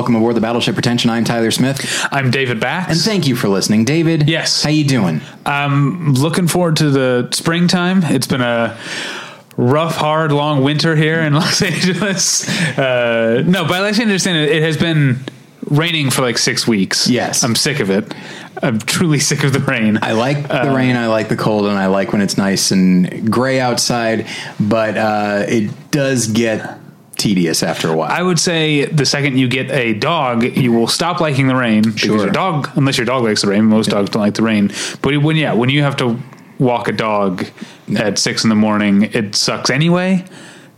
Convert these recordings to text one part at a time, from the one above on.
welcome aboard the Battleship Pretension. I'm Tyler Smith, I'm David Bax. and thank you for listening, David. Yes. how you doing? I'm looking forward to the springtime. It's been a rough, hard, long winter here in Los Angeles. Uh, no, but I understand it, it has been raining for like six weeks. Yes. I'm sick of it. I'm truly sick of the rain. I like the Uh, rain, I like the cold, and I like when it's nice and gray outside. But uh, it does get tedious after a while. I would say the second you get a dog, you will stop liking the rain because Sure. your dog, unless your dog likes the rain, most dogs don't like the rain. But when yeah, when you have to walk a dog at six in the morning, it sucks anyway.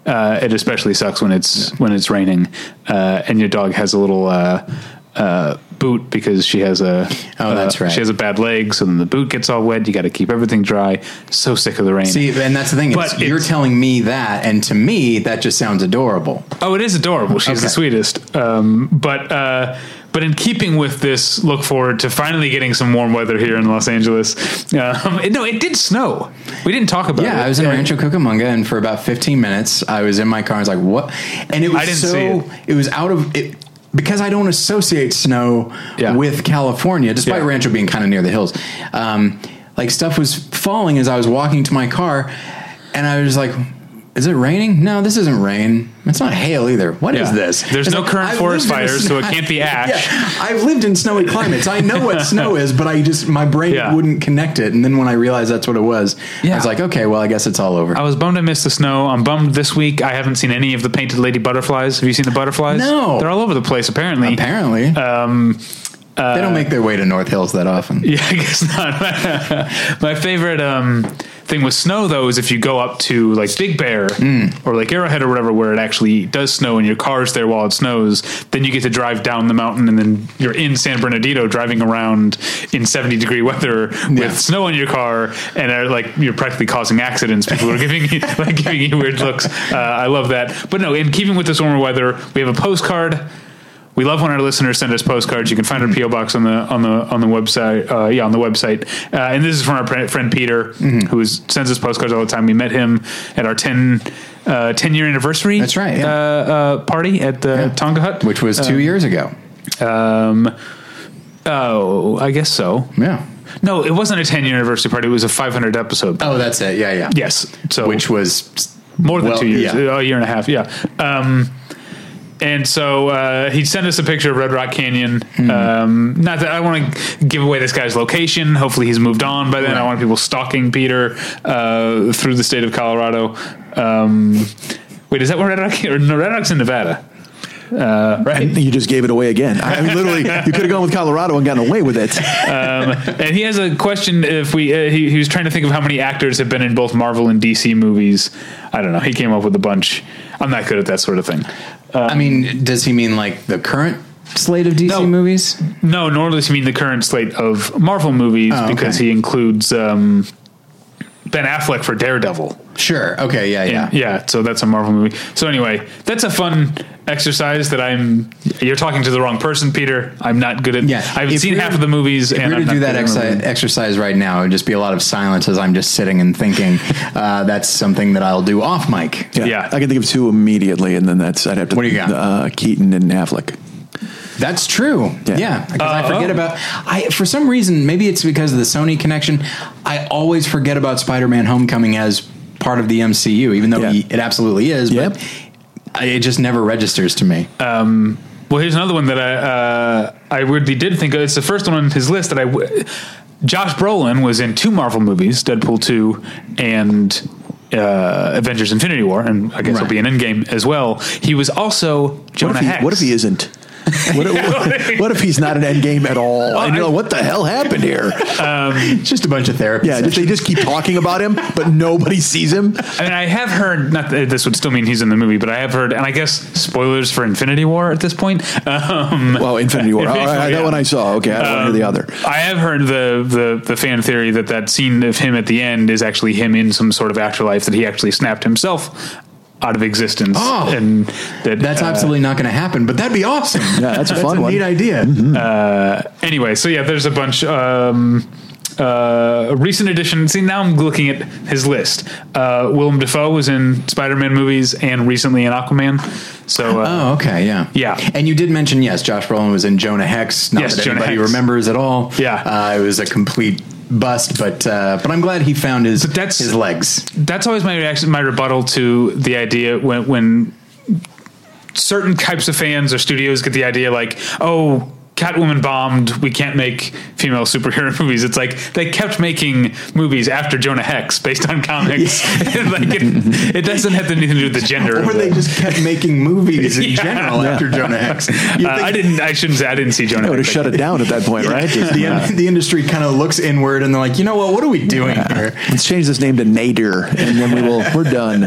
Uh, it especially sucks when it's when it's raining, uh, and your dog has a little uh, uh, boot because she has a Oh, that's uh, right. She has a bad leg, so then the boot gets all wet. You got to keep everything dry. So sick of the rain. See, and that's the thing. But you're telling me that, and to me, that just sounds adorable. Oh, it is adorable. She's Okay. the sweetest. Um, but uh, but in keeping with this, look forward to finally getting some warm weather here in Los Angeles. Um, it- no, it did snow. We didn't talk about it. Yeah, I was in Rancho Cucamonga, and for about 15 minutes, I was in my car. I was like, "What?" And it was so. it. It was out of it because I don't associate snow Yeah. with California, despite Yeah. Rancho being kind of near the hills. Um, like stuff was falling as I was walking to my car, and I was like. Is it raining? No, this isn't rain. It's not hail either. What is Yeah. this? There's It's no current I've forest fires, so it can't be ash. Yeah, I've lived in snowy climates. I know what snow is, but I just my brain Yeah. wouldn't connect it. And then when I realized that's what it was, I Yeah. was like, okay, well, I guess it's all over. I was bummed I missed the snow. I'm bummed this week. I haven't seen any of the painted lady butterflies. Have you seen the butterflies? No. they're all over the place. Apparently, Apparently, Um, they don't make their way to North Hills that often. Yeah, I guess not. My favorite um, thing with snow, though, is if you go up to like Big Bear or like Arrowhead or whatever, where it actually does snow and your car's there while it snows, then you get to drive down the mountain and then you're in San Bernardino driving around in 70 degree weather with Yeah. snow in your car and are like you're practically causing accidents. People are giving you like giving you weird looks. Uh, I love that. But no, in keeping with this warmer weather, we have a postcard. We love when our listeners send us postcards. You can find our PO box on the on the on the website. Uh, yeah, on the website. Uh, and this is from our friend Peter, who is, sends us postcards all the time. We met him at our 10, uh, 10 year anniversary. That's right, yeah. Uh, uh, party at the Tonga Hut, Which was two years ago. um, oh, I guess so. Yeah. No, it wasn't a ten year anniversary party. It was a five hundred episode. Oh, that's it. Yeah, yeah. Yes, so Which was more than well, two years, yeah. a year and a half. Yeah. Um, and so uh, he sent us a picture of Red Rock Canyon. Hmm. Um, not that I want to give away this guy's location. Hopefully, he's moved on by then. I want people stalking Peter uh, through the state of Colorado. Um, wait, is that where Red Rock? Or no, Red Rock's in Nevada, uh, right? You just gave it away again. I mean, literally, you could have gone with Colorado and gotten away with it. and he has a question. If we, uh, he, he was trying to think of how many actors have been in both Marvel and DC movies. I don't know. He came up with a bunch. I'm not good at that sort of thing. I mean, does he mean like the current slate of DC No. movies? No, nor does he mean the current slate of Marvel movies Oh, okay. because he includes um, Ben Affleck for Daredevil. Sure. Okay. Yeah. Yeah. And- yeah. So that's a Marvel movie. So anyway, that's a fun exercise that I'm. You're talking to the wrong person, Peter. I'm not good at. Yeah, I haven't if seen half of the movies. If and we were to do that exi- exercise right now, it would just be a lot of silence as I'm just sitting and thinking. Uh, that's something that I'll do off mic. Yeah. yeah. I can think of two immediately, and then that's I'd have to. What do you got? Uh, Keaton and Affleck. That's true. Yeah. Yeah, because I Uh, forget oh. about. I for some reason, maybe it's because of the Sony connection. I always forget about Spider-Man: Homecoming as part of the MCU, even though Yeah. he, it absolutely is. Yep. But it just never registers to me. Well, here's another one that I uh, I weirdly did think of. It's the first one on his list that I. W- Josh Brolin was in two Marvel movies, Deadpool two and uh, Avengers: Infinity War, and I guess he'll Right. be in Endgame as well. He was also Jonah What if, Hex. what if he isn't? What if, what if he's not an end game at all? and you're like, what the hell happened here? It's just a bunch of therapy. Yeah, just, they just keep talking about him, but nobody sees him. I mean, I have heard. Not that this would still mean he's in the movie, but I have heard, and I guess spoilers for Infinity War at this point. Um, Well, Infinity War. Infinity Oh, War, that yeah. one I saw. Okay, I don't want to hear the other. I have heard the, the the fan theory that that scene of him at the end is actually him in some sort of afterlife that he actually snapped himself out of existence. Oh. and that That's uh, absolutely not going to happen, but that'd be awesome. Yeah, that's a fun a one. neat idea. anyway. So yeah, there's a bunch. Um, uh, a recent addition. See, now I'm looking at his list. Uh, Willem Dafoe was in Spider-Man movies and recently in Aquaman. So, uh, Oh, okay, yeah, Yeah. And you did mention yes, Josh Brolin was in Jonah Hex. Not Yes, that Jonah anybody Hex. remembers at all. Yeah. uh, it was a complete bust, but uh, but I'm glad he found his but that's- his legs. that's always my reaction, my rebuttal to the idea when when certain types of fans or studios get the idea like, oh. Catwoman bombed. We can't make female superhero movies. It's like they kept making movies after Jonah Hex based on comics. like it, it doesn't have anything to do with the gender. Or they just kept making movies in Yeah. general after Jonah Hex. You'd Uh, I didn't. I shouldn't say. I didn't see Jonah. I would have Hex. shut it down at that point, right? Just, the, uh, the industry kind of looks inward and they're like, you know what? What are we doing here? let's change this name to Nader, and then we will. We're done.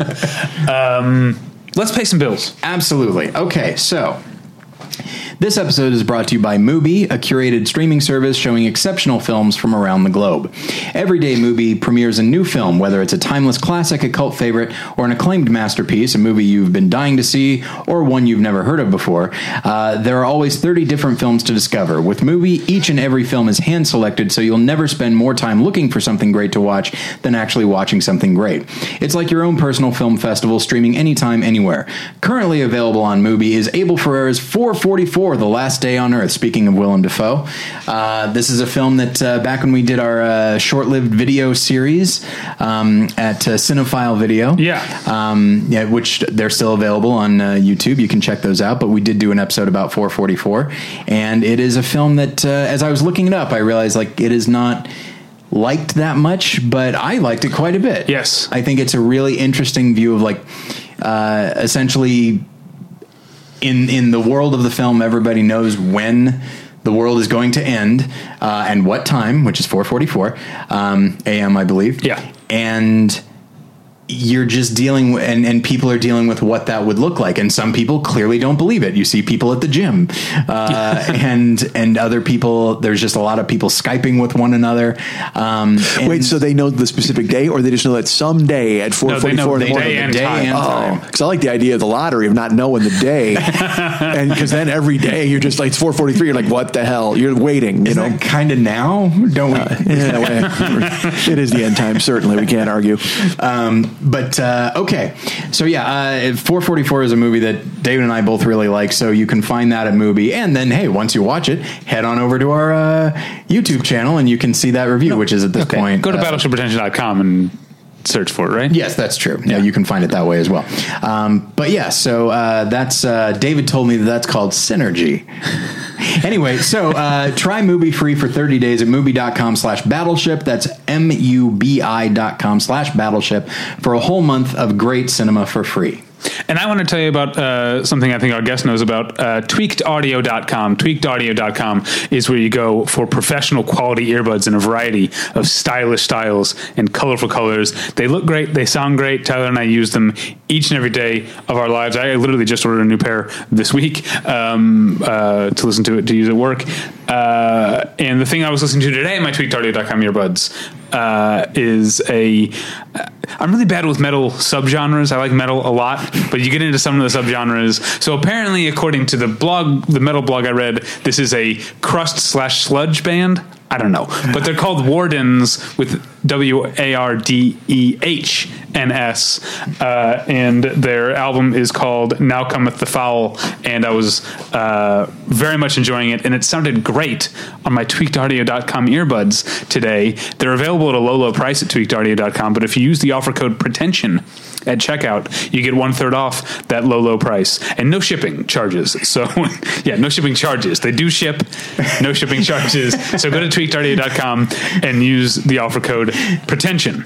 Let's pay some bills. Absolutely. Okay, so this episode is brought to you by Mubi, a curated streaming service showing exceptional films from around the globe. Every day, Mubi premieres a new film, whether it's a timeless classic, a cult favorite, or an acclaimed masterpiece, a movie you've been dying to see, or one you've never heard of before. Uh, there are always 30 different films to discover. With Mubi, each and every film is hand selected, so you'll never spend more time looking for something great to watch than actually watching something great. It's like your own personal film festival, streaming anytime, anywhere. Currently available on Mubi is Abel Ferrara's 444, The Last Day on Earth. Speaking of Willem Dafoe, uh, this is a film that uh, back when we did our uh, short-lived video series um, at uh, Cinephile Video, Yeah. um, yeah, which they're still available on uh, YouTube. You can check those out. But we did do an episode about 444, and it is a film that, uh, as I was looking it up, I realized like it is not liked that much, but I liked it quite a bit. Yes. I think it's a really interesting view of like uh, essentially in in the world of the film, everybody knows when the world is going to end uh, and what time, which is 4:44 um, a.m. I believe. Yeah. and you're just dealing with, and, and people are dealing with what that would look like and some people clearly don't believe it you see people at the gym uh, and and other people there's just a lot of people skyping with one another um, and- Wait, so they know the specific day, or they just know that someday at four forty four No, they know in the the morning? day and day time. and Oh, because I like the idea of the lottery of not knowing the day, and because then every day you're just like it's four forty three. You're like, what the hell? You're waiting. You is know, kind of now don't we yeah, it is the end time. Certainly, we can't argue. Um, but uh, okay, so yeah, uh, 444 is a Mubi that David and I both really like. So you can find that at movie, and then hey, once you watch it, head on over to our uh, YouTube channel, and you can see that review, which is at this Okay. point. Go to uh, battleshippretension.com and search for it. Right. Yes, that's true. Yeah, you can find it that way as well. Um, but yeah, so uh, that's uh, David told me that that's called synergy. anyway, so uh, try Mubi free for 30 days at mubi.com slash battleship. That's M-U-B-I dot com slash battleship for a whole month of great cinema for free. And I want to tell you about uh, something I think our guest knows about uh, tweakedaudio.com. Tweakedaudio.com is where you go for professional quality earbuds in a variety of stylish styles and colorful colors. They look great, they sound great. Tyler and I use them each and every day of our lives. I literally just ordered a new pair this week um, uh, to listen to it, to use at work. Uh, and the thing I was listening to today my tweakedaudio.com earbuds uh, is a. I'm really bad with metal subgenres. I like metal a lot, but you get into some of the subgenres. So apparently, according to the blog, the metal blog I read, this is a crust slash sludge band. I don't know, but they're called Wardens with W A R D E H N S, uh, and their album is called "Now Cometh the Foul." And I was uh, very much enjoying it, and it sounded great on my tweakedaudio.com earbuds today. They're available at a low, low price at tweakedaudio.com, but if you use the offer code pretension at checkout, you get one third off that low, low price and no shipping charges. So, yeah, no shipping charges. They do ship, no shipping charges. So go to tweakedaudio.com and use the offer code pretension.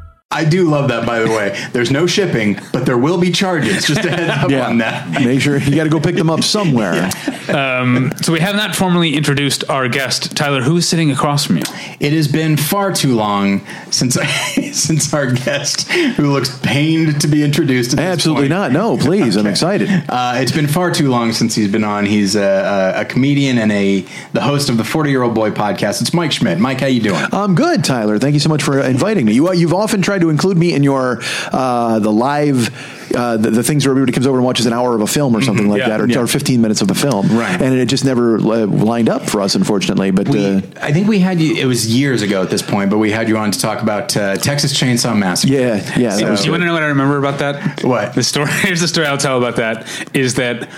I do love that, by the way. There's no shipping, but there will be charges. Just a heads up Yeah. on that. Make sure you got to go pick them up somewhere. So we have not formally introduced our guest, Tyler. Who is sitting across from you? It has been far too long since since our guest, who looks pained to be introduced. At this Absolutely point. not. No, please. I'm excited. Uh, it's been far too long since he's been on. He's a, a, a comedian and a the host of the Forty Year Old Boy podcast. It's Mike Schmidt. Mike, how you doing? I'm good, Tyler. Thank you so much for inviting me. You, you've often tried to include me in your uh, the live. Uh, the, the things where everybody comes over and watches an hour of a film or something like Yeah, that, or, yeah. or 15 minutes of a film, Right. And it just never uh, lined up for us, unfortunately. But We, uh, I think we had you. It was years ago at this point, but we had you on to talk about uh, Texas Chainsaw Massacre. yeah, yeah, that was Do you want to know what I remember about that? What? The story? Here's the story I'll tell about that. Is that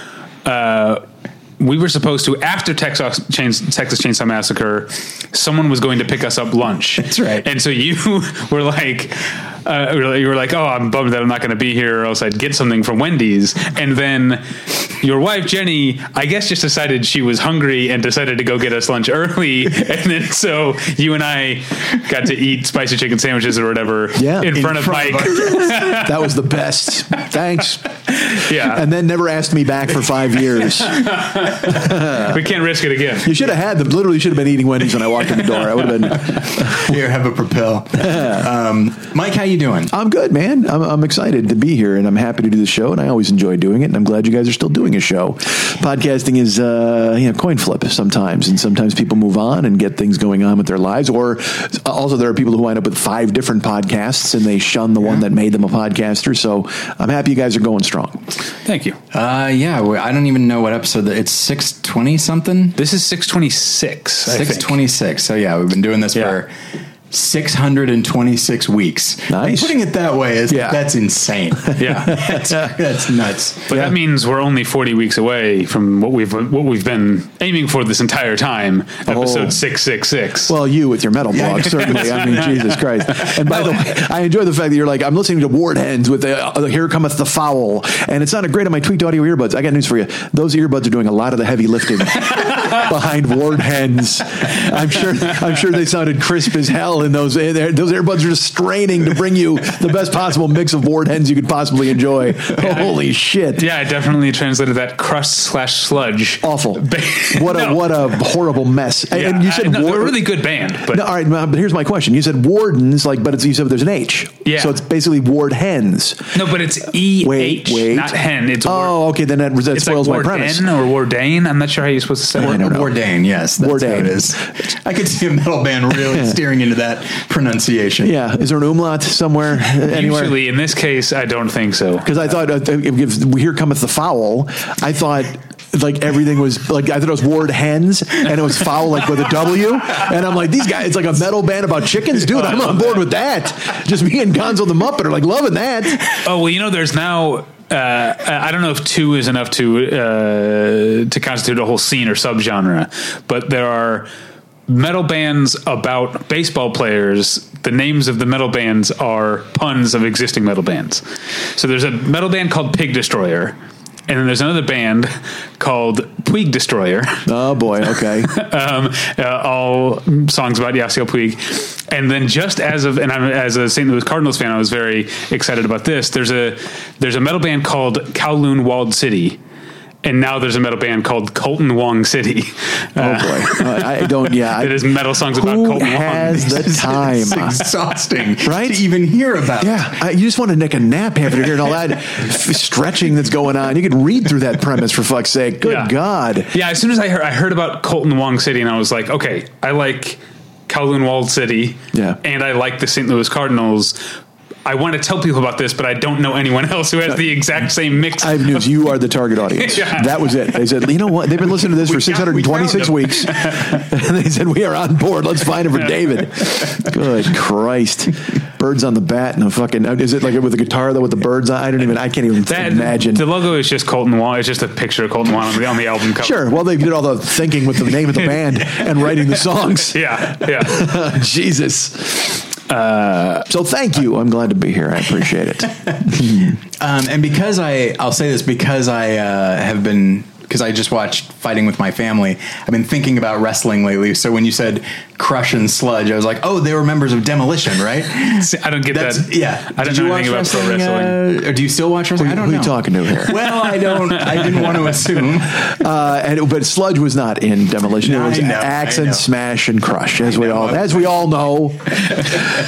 uh, we were supposed to after Texas Chains, Texas Chainsaw Massacre, someone was going to pick us up lunch. That's right. And so you were like. Uh, you were like, "Oh, I'm bummed that I'm not going to be here, or else I'd get something from Wendy's." And then your wife Jenny, I guess, just decided she was hungry and decided to go get us lunch early. And then so you and I got to eat spicy chicken sandwiches or whatever Yeah. in, In front of front of Mike. that was the best. Thanks. Yeah, And then never asked me back for five years. we can't risk it again. You should have had them. Literally, should have been eating Wendy's when I walked in the door. I would have been. Here, have a propel. um, Mike, how you doing? I'm good, man. I'm, I'm excited to be here, and I'm happy to do the show. And I always enjoy doing it. And I'm glad you guys are still doing a show. Podcasting is, uh, you know, coin flip sometimes, and sometimes people move on and get things going on with their lives. Or also, there are people who wind up with five different podcasts, and they shun the one that made them a podcaster. So I'm happy you guys are going strong. Thank you. Uh, yeah, we- I don't even know what episode. That, it's six twenty something. This is 626. Six twenty six. So yeah, we've been doing this Yeah. for. 626 weeks. Nice. Putting it that way is Yeah. that's insane. Yeah. that's, that's nuts. But that means we're only 40 weeks away from what we've what we've been aiming for this entire time, episode Oh. 666. Well, you with your metal blog, certainly. I mean, Jesus Christ. And by the way, I enjoy the fact that you're like, I'm listening to Ward Hens with the uh, Here Cometh the Foul. And it sounded great on my tweaked audio earbuds. I got news for you. Those earbuds are doing a lot of the heavy lifting behind Ward Hens. I'm sure I'm sure they sounded crisp as hell in those. eh, Those earbuds are just straining to bring you the best possible mix of Ward Hens you could possibly enjoy. Holy shit. yeah, I definitely translated that crust slash sludge. Awful. Ba- What a what a horrible mess. Yeah, and you said I- no, they're Ward- a really good band, but No, all right, but here's my question. You said wardens, like, but it's you said there's an H. Yeah. So it's basically ward hens. no, but it's E Wait, H, wait. not hen. It's Ward- Oh, okay. Then that, that spoils like my premise. Warden or Wardane. I'm not sure how you're supposed to say I it. don't know. Bourdain, yes, that's Bourdain. how it is. I could see a metal band really steering into that pronunciation. Yeah. Is there an umlaut somewhere? Anywhere? Usually, in this case, I don't think so. Because I thought, uh, if here cometh the foul, I thought like everything was like I thought it was Ward Hens and it was foul like with a W, and I'm like these guys, it's like a metal band about chickens, dude. I'm on board with that. Just me and Gonzo the Muppet are like loving that. Oh well, you know, there's now. Uh, I don't know if two is enough to uh, to constitute a whole scene or subgenre, but there are metal bands about baseball players. The names of the metal bands are puns of existing metal bands. So there's a metal band called Pig Destroyer. And then there's another band called Puig Destroyer. Oh boy, okay. um, uh, all songs about Yasiel Puig. And then just as of, and I'm as a St. Louis Cardinals fan, I was very excited about this. There's a there's a metal band called Kowloon Walled City. And now there's a metal band called Kolten Wong City. Oh boy, Uh, I don't. Yeah, It is metal songs about Who Colton has Wong. the time? It's exhausting, Right? To even hear about. Yeah, I, you just want to take a nap after hearing all that f- stretching that's going on. You could read through that premise for fuck's sake. Good Yeah. God. Yeah, as soon as I heard I heard about Kolten Wong City, and I was like, okay, I like Kowloon Walled City, Yeah. and I like the St. Louis Cardinals. I want to tell people about this, but I don't know anyone else who has the exact same mix. I have news. You are the target audience. Yeah. That was it. They said, you know what? They've been listening to this for We we found 626 them. weeks. and they said, we are on board. Let's find it for David. Good Christ. Birds on the bat and a fucking. Is it like with a guitar, though, with the birds on? I don't even, I can't even That- imagine. The logo is just Colton Wall. It's just a picture of Kolten Wong on the, on the album cover. Sure. Well, they did all the thinking with the name of the band and writing the songs. Yeah, yeah. Jesus. Uh, so thank you. I'm glad to be here. I appreciate it. Um, and because I, I'll say this because I uh, have been because I just watched Fighting with My Family. I've been thinking about wrestling lately. So when you said Crush and Sludge, I was like, oh, they were members of Demolition, right? See, I don't get That's that. yeah. I don't Did know watch anything about pro wrestling. uh, or do you still watch wrestling? I don't Who know. Who you talking to here? Well, I don't. I didn't want to assume. Uh, and but Sludge was not in Demolition. No, it was know, Axe and Smash and Crush, as we all as we all know.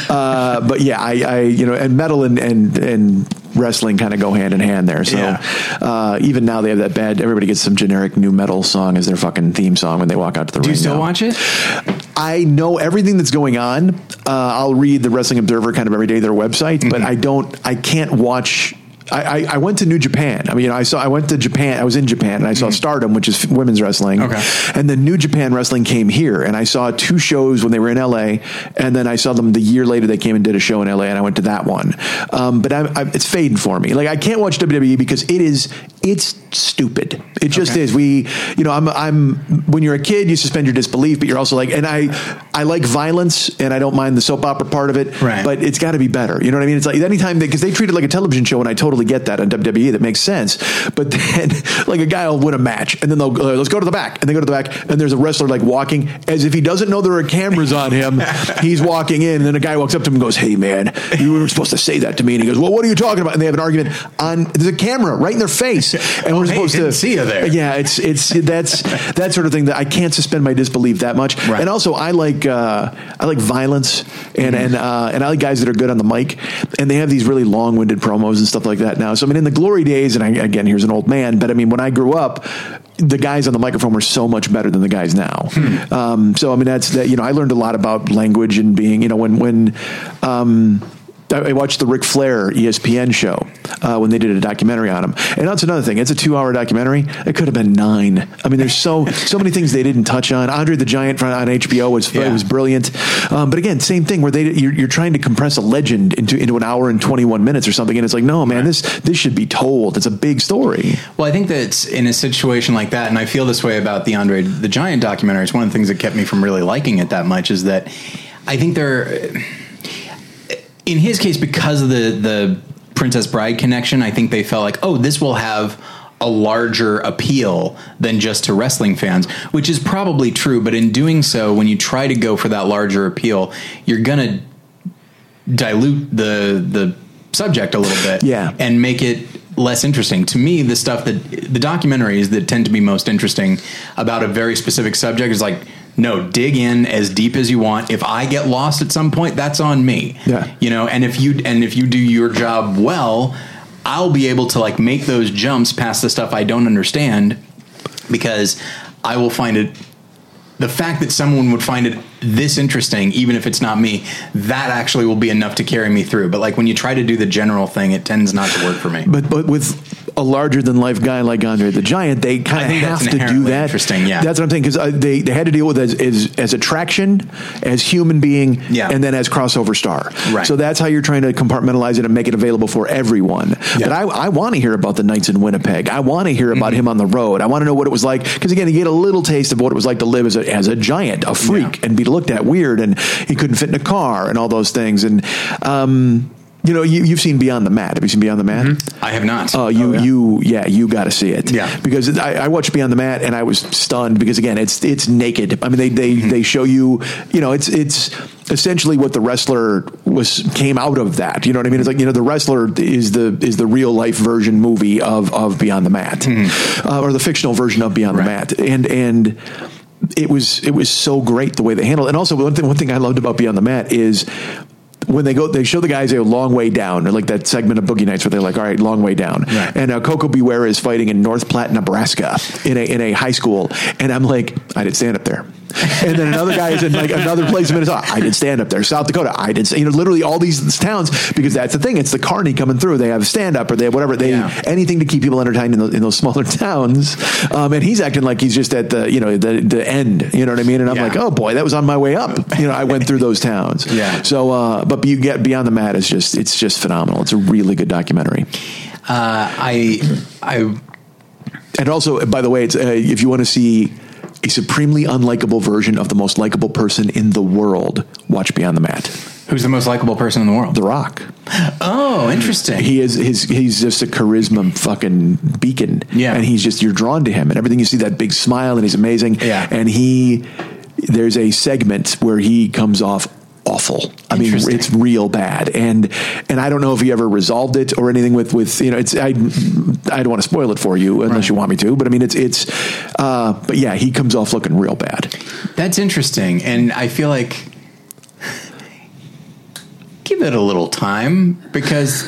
uh, but yeah, I, I you know, and metal and and and wrestling kind of go hand in hand there. So Yeah. uh, even now they have that bad. Everybody gets some generic new metal song as their fucking theme song when they walk out to the Do ring. Do you still now. watch it? I know everything that's going on. Uh, I'll read the Wrestling Observer kind of every day their website, but Mm-hmm. I don't. I can't watch. I, I, went to New Japan. I mean, I saw. I went to Japan. I was in Japan, and I saw Stardom, which is women's wrestling. Okay. And then New Japan Wrestling came here, and I saw two shows when they were in LA, and then I saw them the year later. They came and did a show in LA, and I went to that one. Um, but I, I, it's fading for me. Like I can't watch WWE because it is. It's stupid. It just Okay. is. We, you know, I'm. I'm. When you're a kid, you suspend your disbelief, but you're also like, and I, I like violence, and I don't mind the soap opera part of it. Right. But it's got to be better. You know what I mean? It's like anytime they, because they, treat it like a television show, and I totally get that on WWE. That makes sense. But then, like a guy will win a match, and then they'll uh, let's go to the back, and they go to the back, and there's a wrestler like walking as if he doesn't know there are cameras on him. He's walking in, and then a guy walks up to him and goes, "Hey man, you were supposed to say that to me." And he goes, "Well, what are you talking about?" And they have an argument on there's a camera right in their face, and we're hey, supposed didn't to see you there. Yeah, it's it's that's that sort of thing that I can't suspend my disbelief that much. Right. And also, I like uh, I like violence and and uh, and I like guys that are good on the mic, and they have these really long winded promos and stuff like that now. So I mean, in the glory days, and I, again, here's an old man, but I mean, when I grew up. The guys on the microphone were so much better than the guys now. Um, so I mean, that's that. You know, I learned a lot about language and being. You know, when when um, I watched the Ric Flair ESPN show uh, when they did a documentary on him, and that's another thing. It's a two-hour documentary. It could have been nine. I mean, there's so so many things they didn't touch on. Andre the Giant on HBO was Yeah. it was brilliant, um, but again, same thing where they you're, you're trying to compress a legend into into an hour and 21 minutes or something, and it's like, no, man, this this should be told. It's a big story. Well, I think that in a situation like that, and I feel this way about the Andre the Giant documentary. It's one of the things that kept me from really liking it that much is that I think there, in his case, because of the the Princess Bride connection, I think they felt like, oh, this will have a larger appeal than just to wrestling fans, which is probably true. But in doing so, when you try to go for that larger appeal, you're gonna dilute the the subject a little bit Yeah. and make it less interesting to me the stuff that the documentaries that tend to be most interesting about a very specific subject is like no dig in as deep as you want if i get lost at some point that's on me Yeah. you know and if you and if you do your job well i'll be able to like make those jumps past the stuff i don't understand because i will find it the fact that someone would find it this interesting, even if it's not me, that actually will be enough to carry me through. But like when you try to do the general thing, it tends not to work for me. But but with a larger than life guy like Andre the Giant, they kind of have to do that. interesting, yeah. that's what I'm saying because uh, they they had to deal with as as, as attraction, as human being, Yeah. and then as crossover star. Right. So that's how you're trying to compartmentalize it and make it available for everyone. Yeah. But I I want to hear about the nights in Winnipeg. I want to hear about Mm-hmm. him on the road. I want to know what it was like because again, you get a little taste of what it was like to live as a as a giant, a freak, Yeah. and be looked at weird, and he couldn't fit in a car and all those things. And um, you know, you, you've seen Beyond the Mat. Have you seen Beyond the Mat? I have not. Oh, you yeah. you yeah, you got to see it. Yeah. because I, I watched Beyond the Mat and I was stunned because again, it's it's naked. I mean, they they Mm-hmm. they show you, you know, it's it's essentially what the wrestler was came out of that. You know what I mean? It's like you know, the wrestler is the is the real life version movie of of Beyond the Mat, uh, or the fictional version of Beyond Mm-hmm. Right. the Mat, and and. It was it was so great the way they handled it. And also one thing one thing I loved about Beyond the Mat is when they go, they show the guys a long way down, or like that segment of Boogie Nights where they're like, "All right, long way down." Right. And uh, Koko B. Ware is fighting in North Platte, Nebraska, in a in a high school, and I'm like, I didn't stand up there. And then another guy is in like another place in Minnesota. I did stand up there. South Dakota. I did. You know, literally all these towns because that's the thing. It's the carny coming through. They have stand up or they have whatever. They Yeah. anything to keep people entertained in, those in those smaller towns. Um, and he's acting like he's just at the you know the the end. You know what I mean? And I'm Yeah. like, oh boy, that was on my way up. You know, I went through those towns. Yeah. So, uh, but you get beyond the mat is just it's just phenomenal. It's a really good documentary. Uh, I, I, And also, by the way, it's uh, if you want to see a supremely unlikable version of the most likable person in the world, watch Beyond the Mat. Who's the most likable person in the world? The Rock. Oh, interesting. He is his he's just a charisma fucking beacon. Yeah. And he's just you're drawn to him and everything you see that big smile and he's amazing. Yeah. And he there's a segment where he comes off awful. I mean it's real bad. And and I don't know if he ever resolved it or anything with with you know it's I I don't want to spoil it for you unless Right. you want me to, but I mean it's it's uh but yeah, he comes off looking real bad. That's interesting, and I feel like give it a little time because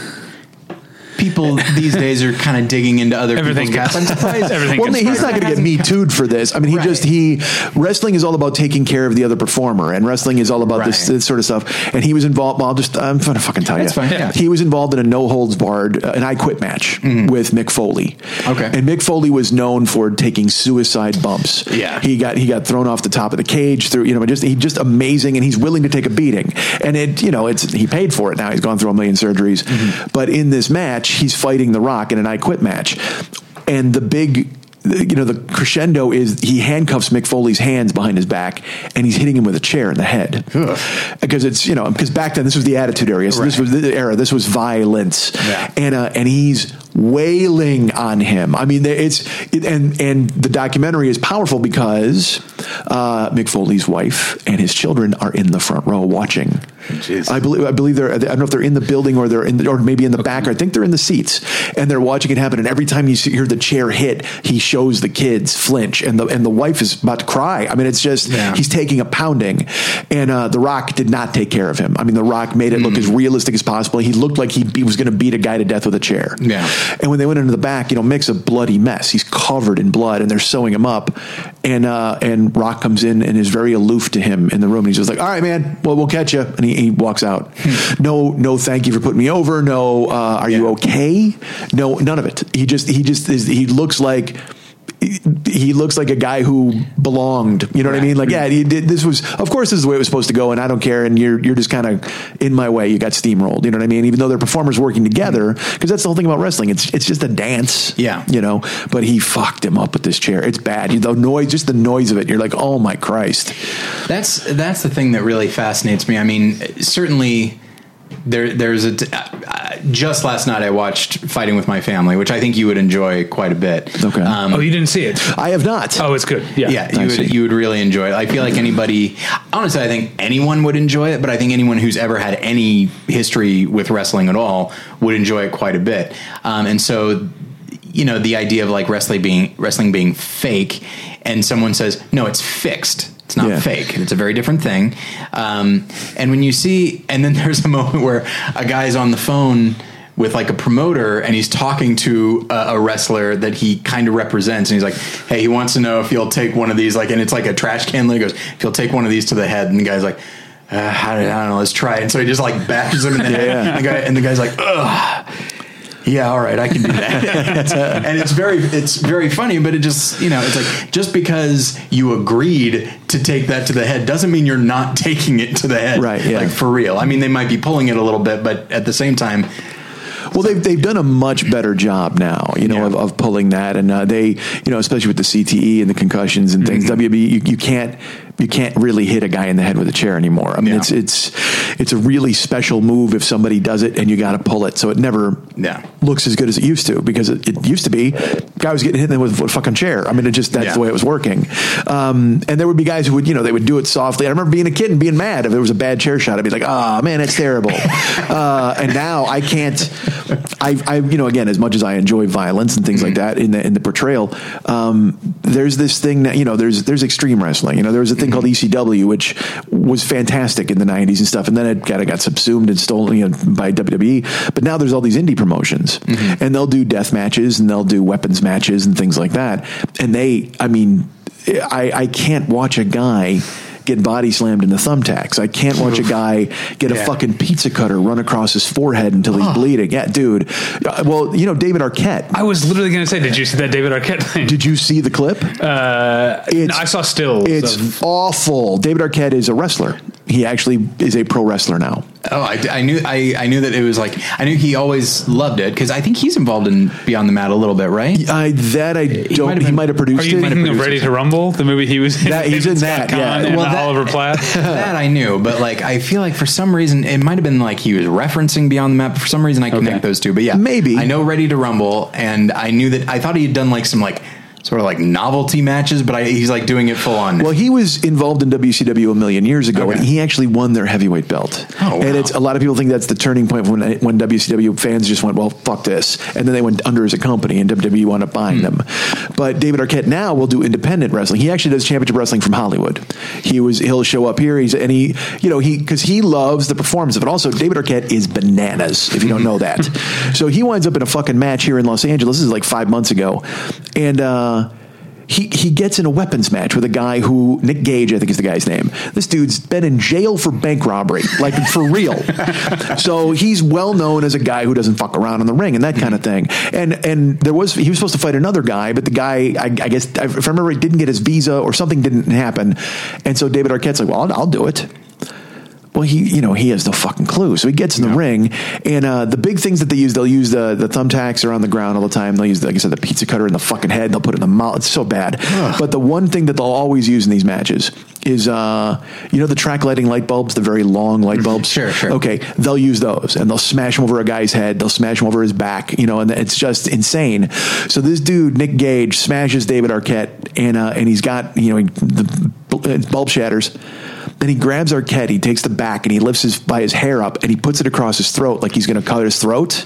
people these days are kind of digging into other Everything people's gets past. I'm surprised. everything. Well, gets he's not going to get me too'd for this. I mean, he Right. just he wrestling is all about taking care of the other performer, and wrestling is all about this, Right. this sort of stuff. And he was involved. Well, I'll just I'm going to fucking tell That's you. fine, yeah. He was involved in a no holds barred, uh, an I quit match with Mick Foley. Okay. and Mick Foley was known for taking suicide bumps. Yeah. he got he got thrown off the top of the cage through you know just he just amazing, and he's willing to take a beating. And it you know it's he paid for it now. He's gone through a million surgeries, but in this match, he's fighting The Rock in an I quit match, and the big you know, the crescendo is he handcuffs Mick Foley's hands behind his back and he's hitting him with a chair in the head. Because it's, you know, because back then this was the attitude era. So this was the era. This was violence. Yeah. And, uh, and he's wailing on him. I mean, it's, it, and, and the documentary is powerful because, uh, Mick Foley's wife and his children are in the front row watching. Jeez. I believe, I believe they're, I don't know if they're in the building or they're in, the, or maybe in the back, I think they're in the seats and they're watching it happen. And every time you hear the chair hit, he shows the kids flinch and the, and the wife is about to cry. I mean, it's just, Yeah. he's taking a pounding and, uh, The Rock did not take care of him. I mean, The Rock made it look Mm. as realistic as possible. He looked like he, he was going to beat a guy to death with a chair. Yeah. And when they went into the back, you know, Mick's a bloody mess. He's covered in blood and they're sewing him up. And, uh, and Rock comes in and is very aloof to him in the room. And he's just like, all right, man, well, we'll catch you. And he, he walks out. No, no, thank you for putting me over. No, uh, are you okay? No, none of it. He just, he just is, he looks like, he- looks like a guy who belonged. You know what I mean? Like, yeah, he did, this was, of course, this is the way it was supposed to go, and I don't care. And you're you're just kind of in my way. You got steamrolled. You know what I mean? Even though they're performers working together, mm-hmm. because that's the whole thing about wrestling. It's it's just a dance. Yeah. you know. But he fucked him up with this chair. It's bad. The noise, just the noise of it. You're like, oh my Christ. That's that's the thing that really fascinates me. I mean, certainly there there's a uh, just last night I watched Fighting with My Family, which I think you would enjoy quite a bit. Okay. Um, Oh, you didn't see it? I have not. Oh, it's good. Yeah. yeah, you would you would really enjoy it. I feel like anybody, honestly, I think anyone would enjoy it, but I think anyone who's ever had any history with wrestling at all would enjoy it quite a bit. Um, and so, you know, the idea of like wrestling being wrestling being fake, and someone says, "No, it's fixed." It's not Yeah. fake. It's a very different thing. Um, and when you see, and then there's a moment where a guy's on the phone with like a promoter and he's talking to a, a wrestler that he kind of represents. And he's like, Hey, he wants to know if you'll take one of these, like, and it's like a trash can lid. He goes, if you'll take one of these to the head. And the guy's like, uh, I, don't, I don't know, let's try it. And so he just like bashes him in the head. yeah. And, the guy, and the guy's like, ugh. Yeah, all right, I can do that. and it's very it's very funny, but it just you know, it's like just because you agreed to take that to the head doesn't mean you're not taking it to the head. Right, yeah. Like for real. I mean they might be pulling it a little bit, but at the same time, Well, they've they've done a much better job now, you know, Yeah. of, of pulling that, and uh, they, you know, especially with the CTE and the concussions and things. Mm-hmm. WB, you, you can't you can't really hit a guy in the head with a chair anymore. I mean, Yeah. it's it's it's a really special move if somebody does it and you got to pull it, so it never Yeah. looks as good as it used to because it, it used to be guy was getting hit with a fucking chair. I mean, it just that's Yeah. the way it was working. Um, and there would be guys who would you know they would do it softly. I remember being a kid and being mad if there was a bad chair shot. I'd be like, oh man, it's terrible. uh, and now I can't. I, I, you know, again, as much as I enjoy violence and things like that in the in the portrayal, um, there's this thing that you know, there's there's extreme wrestling. You know, there was a thing called ECW, which was fantastic in the '90s and stuff, and then it kind of got subsumed and stolen you know, by WWE. But now there's all these indie promotions, mm-hmm. and they'll do death matches and they'll do weapons matches and things like that. And they, I mean, I, I can't watch a guy. Get body slammed in the thumbtacks. I can't watch a guy get a fucking pizza cutter run across his forehead until he's bleeding. Yeah, dude. Uh, Well, you know David Arquette. I was literally going to say, did you see that David Arquette thing? Did you see the clip? uh, It's- I saw stills. It's of- awful. David Arquette is a wrestler. He actually is a pro wrestler now. Oh, I, I knew I, I knew that it was like I knew he always loved it because I think he's involved in Beyond the Mat a little bit, right? I that I don't. might have He might have Are produced you it. thinking of Ready to Rumble, the movie he was in? That- he's David in that, Scott yeah. And Well, that- Oliver Platt. that I knew, but like I feel like for some reason it might have been like he was referencing Beyond the Mat. But for some reason I connect Okay. those two. But yeah, Maybe. I know Ready to Rumble, and I knew that I thought he had done like some like sort of like novelty matches, but I, he's like doing it full on. Well, he was involved in WCW a million years ago, Okay. and he actually won their heavyweight belt. Oh, wow. And it's a lot of people think that's the turning point when when WCW fans just went, "Well, fuck this," and then they went under as a company, and WWE wound up buying them. But David Arquette now will do independent wrestling. He actually does championship wrestling from Hollywood. He was he'll show up here. He's and he you know he because he loves the performance of it. Also, David Arquette is bananas. If you don't know that, so he winds up in a fucking match here in Los Angeles. This is like five months ago, and. uh Uh, he he gets in a weapons match with a guy who Nick Gage, I think is the guy's name. This dude's been in jail for bank robbery, like for real. so he's well known as a guy who doesn't fuck around in the ring and that kind of mm-hmm. thing. And and there was he was supposed to fight another guy, but the guy I, I guess if I remember, right, didn't get his visa or something didn't happen. And so David Arquette's like, well, I'll, I'll do it. Well, he, you know, he has no fucking clue. So he gets in the ring, and uh, the big things that they use, they'll use the the thumbtacks are on the ground all the time. They'll use, like I said, the pizza cutter in the fucking head. They'll put it in the mouth. It's so bad. But the one thing that they'll always use in these matches is, uh, you know, the track lighting light bulbs, the very long light bulbs. Sure, sure. Okay, they'll use those, and they'll smash them over a guy's head. They'll smash him over his back. You know, and it's just insane. So this dude, Nick Gage, smashes David Arquette, and uh, and he's got you know the uh, bulb shatters. Then he grabs Arquette, he takes the back and he lifts his by his hair up and he puts it across his throat like he's going to cut his throat.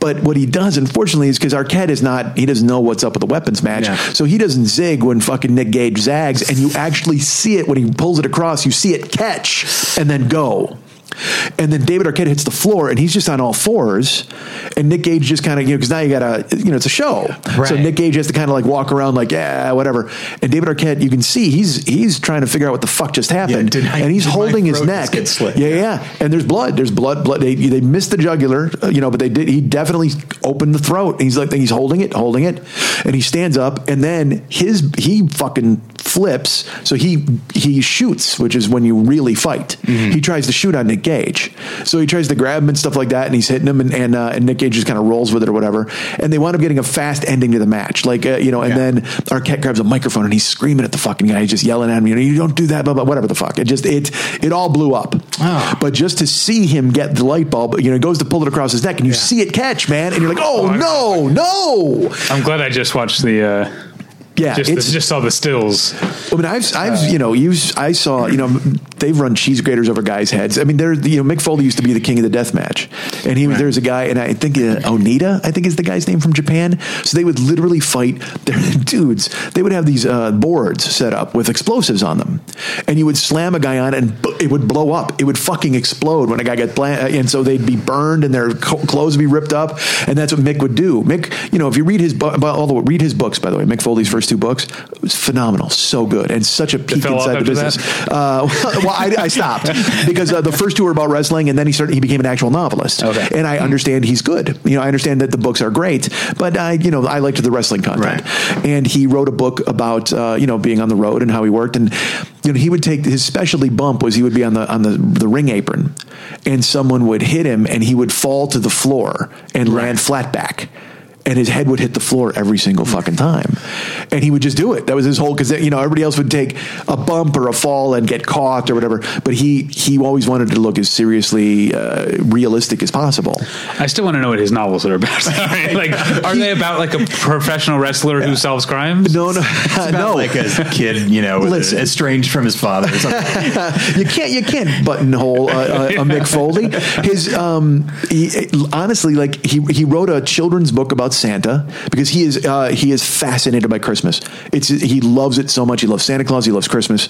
But what he does, unfortunately, is because Arquette is not, he doesn't know what's up with the weapons match. Yeah. So he doesn't zig when fucking Nick Gage zags, and you actually see it when he pulls it across, you see it catch and then go. And then David Arquette hits the floor, and he's just on all fours. And Nick Gage just kind of, you know, because now you got to, you know, it's a show. So Nick Gage has to kind of like walk around like, yeah, whatever. And David Arquette, you can see he's he's trying to figure out what the fuck just happened, did I- and he's holding his neck. Yeah, yeah. And there's blood. There's blood. Blood. They, they missed the jugular, uh, you know, but they did. He definitely opened the throat. And he's like, he's holding it, holding it, and he stands up, and then his he fucking flips. So he he shoots, which is when you really fight. Mm-hmm. He tries to shoot on Nick Gage. So he tries to grab him and stuff like that, and he's hitting him, and and, uh, and Nick Gage just kind of rolls with it or whatever. And they wind up getting a fast ending to the match, like uh, you know. And Yeah. then Arquette grabs a microphone and he's screaming at the fucking guy. He's just yelling at him, you know, you don't do that, blah blah, whatever the fuck. It just it it all blew up. Oh. But just to see him get the light bulb, you know, he goes to pull it across his neck, and you see it catch, man, and you're like, oh, I- no, no, I'm glad I just watched the. Uh, yeah, just, it's just saw the stills. I mean, I've, I've, you know, you, I saw, you know, they've run cheese graters over guys' heads. I mean, there, you know, Mick Foley used to be the king of the death match, and he was there's a guy, and I think uh, Onita, I think is the guy's name from Japan. So they would literally fight their dudes. They would have these uh, boards set up with explosives on them, and you would slam a guy on, it and bu- it would blow up. It would fucking explode when a guy got bland, and so they'd be burned and their co- clothes would be ripped up, and that's what Mick would do. Mick, you know, if you read his, bu- all the read his books, by the way, Mick Foley's first two books, it was phenomenal, so good, and such a peek inside the business. Uh, well, I, I stopped because uh, the first two were about wrestling, and then he started. He became an actual novelist. Okay. and I understand he's good. You know, I understand that the books are great, but I, you know, I liked the wrestling content. And he wrote a book about uh, you know being on the road and how he worked, and you know he would take his specialty bump was he would be on the on the the ring apron, and someone would hit him, and he would fall to the floor and land flat back and his head would hit the floor every single fucking time. And he would just do it. That was his whole because you know everybody else would take a bump or a fall and get caught or whatever, but he he always wanted to look as seriously uh, realistic as possible. I still want to know what his novels are about. like, are they about like a professional wrestler who solves crimes? No, no, About no. like a kid, you know, Listen. estranged from his father. Or something. you can't you can't buttonhole a, a, a Mick Foley. His um, he, honestly, like he he wrote a children's book about Santa because he is uh, he is fascinated by Christmas. It's he loves it so much. He loves Santa Claus. He loves Christmas,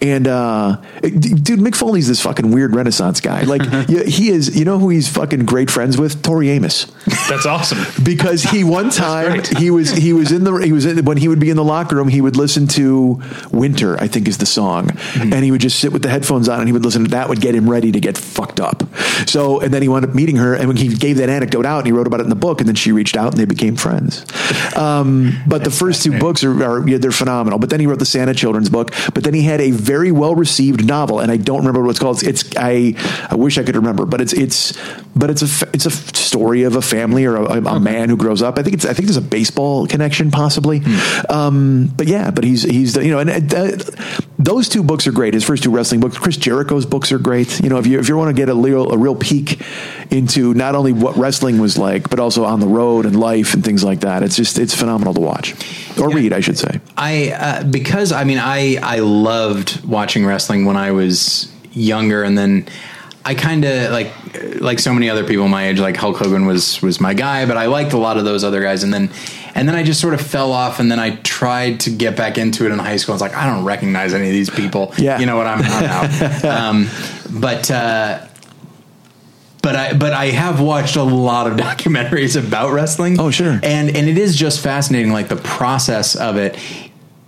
and uh, dude, Mick Foley's this fucking weird Renaissance guy. Like he is. You know who he's fucking great friends with? Tori Amos That's awesome. because he one time he was he was in the he was in, when he would be in the locker room he would listen to Winter I think is the song Mm-hmm. and he would just sit with the headphones on and he would listen to that would get him ready to get fucked up so and then he wound up meeting her and when he gave that anecdote out and he wrote about it in the book and then she reached out they became friends. Um, but the first two books are, are yeah, they're phenomenal. But then he wrote the Santa children's book. But then he had a very well received novel, and I don't remember what it's called. It's I I wish I could remember, but it's it's but it's a it's a story of a family or a, a man who grows up. I think it's I think there's a baseball connection possibly. Um, but yeah, but he's he's you know and uh, those two books are great. His first two wrestling books, Chris Jericho's books are great. You know, if you if you want to get a real a real peek into not only what wrestling was like, but also on the road and life and things like that, it's just it's phenomenal to watch or read, I should say. I uh, because I mean I I loved watching wrestling when I was younger, and then I kind of like like so many other people my age, like Hulk Hogan was was my guy, but I liked a lot of those other guys, and then and then I just sort of fell off, and then I tried to get back into it in high school. I was like, I don't recognize any of these people. Yeah. you know what I'm, I'm out. um, but. Uh, but I but I have watched a lot of documentaries about wrestling. Oh, sure. And and it is just fascinating, like the process of it.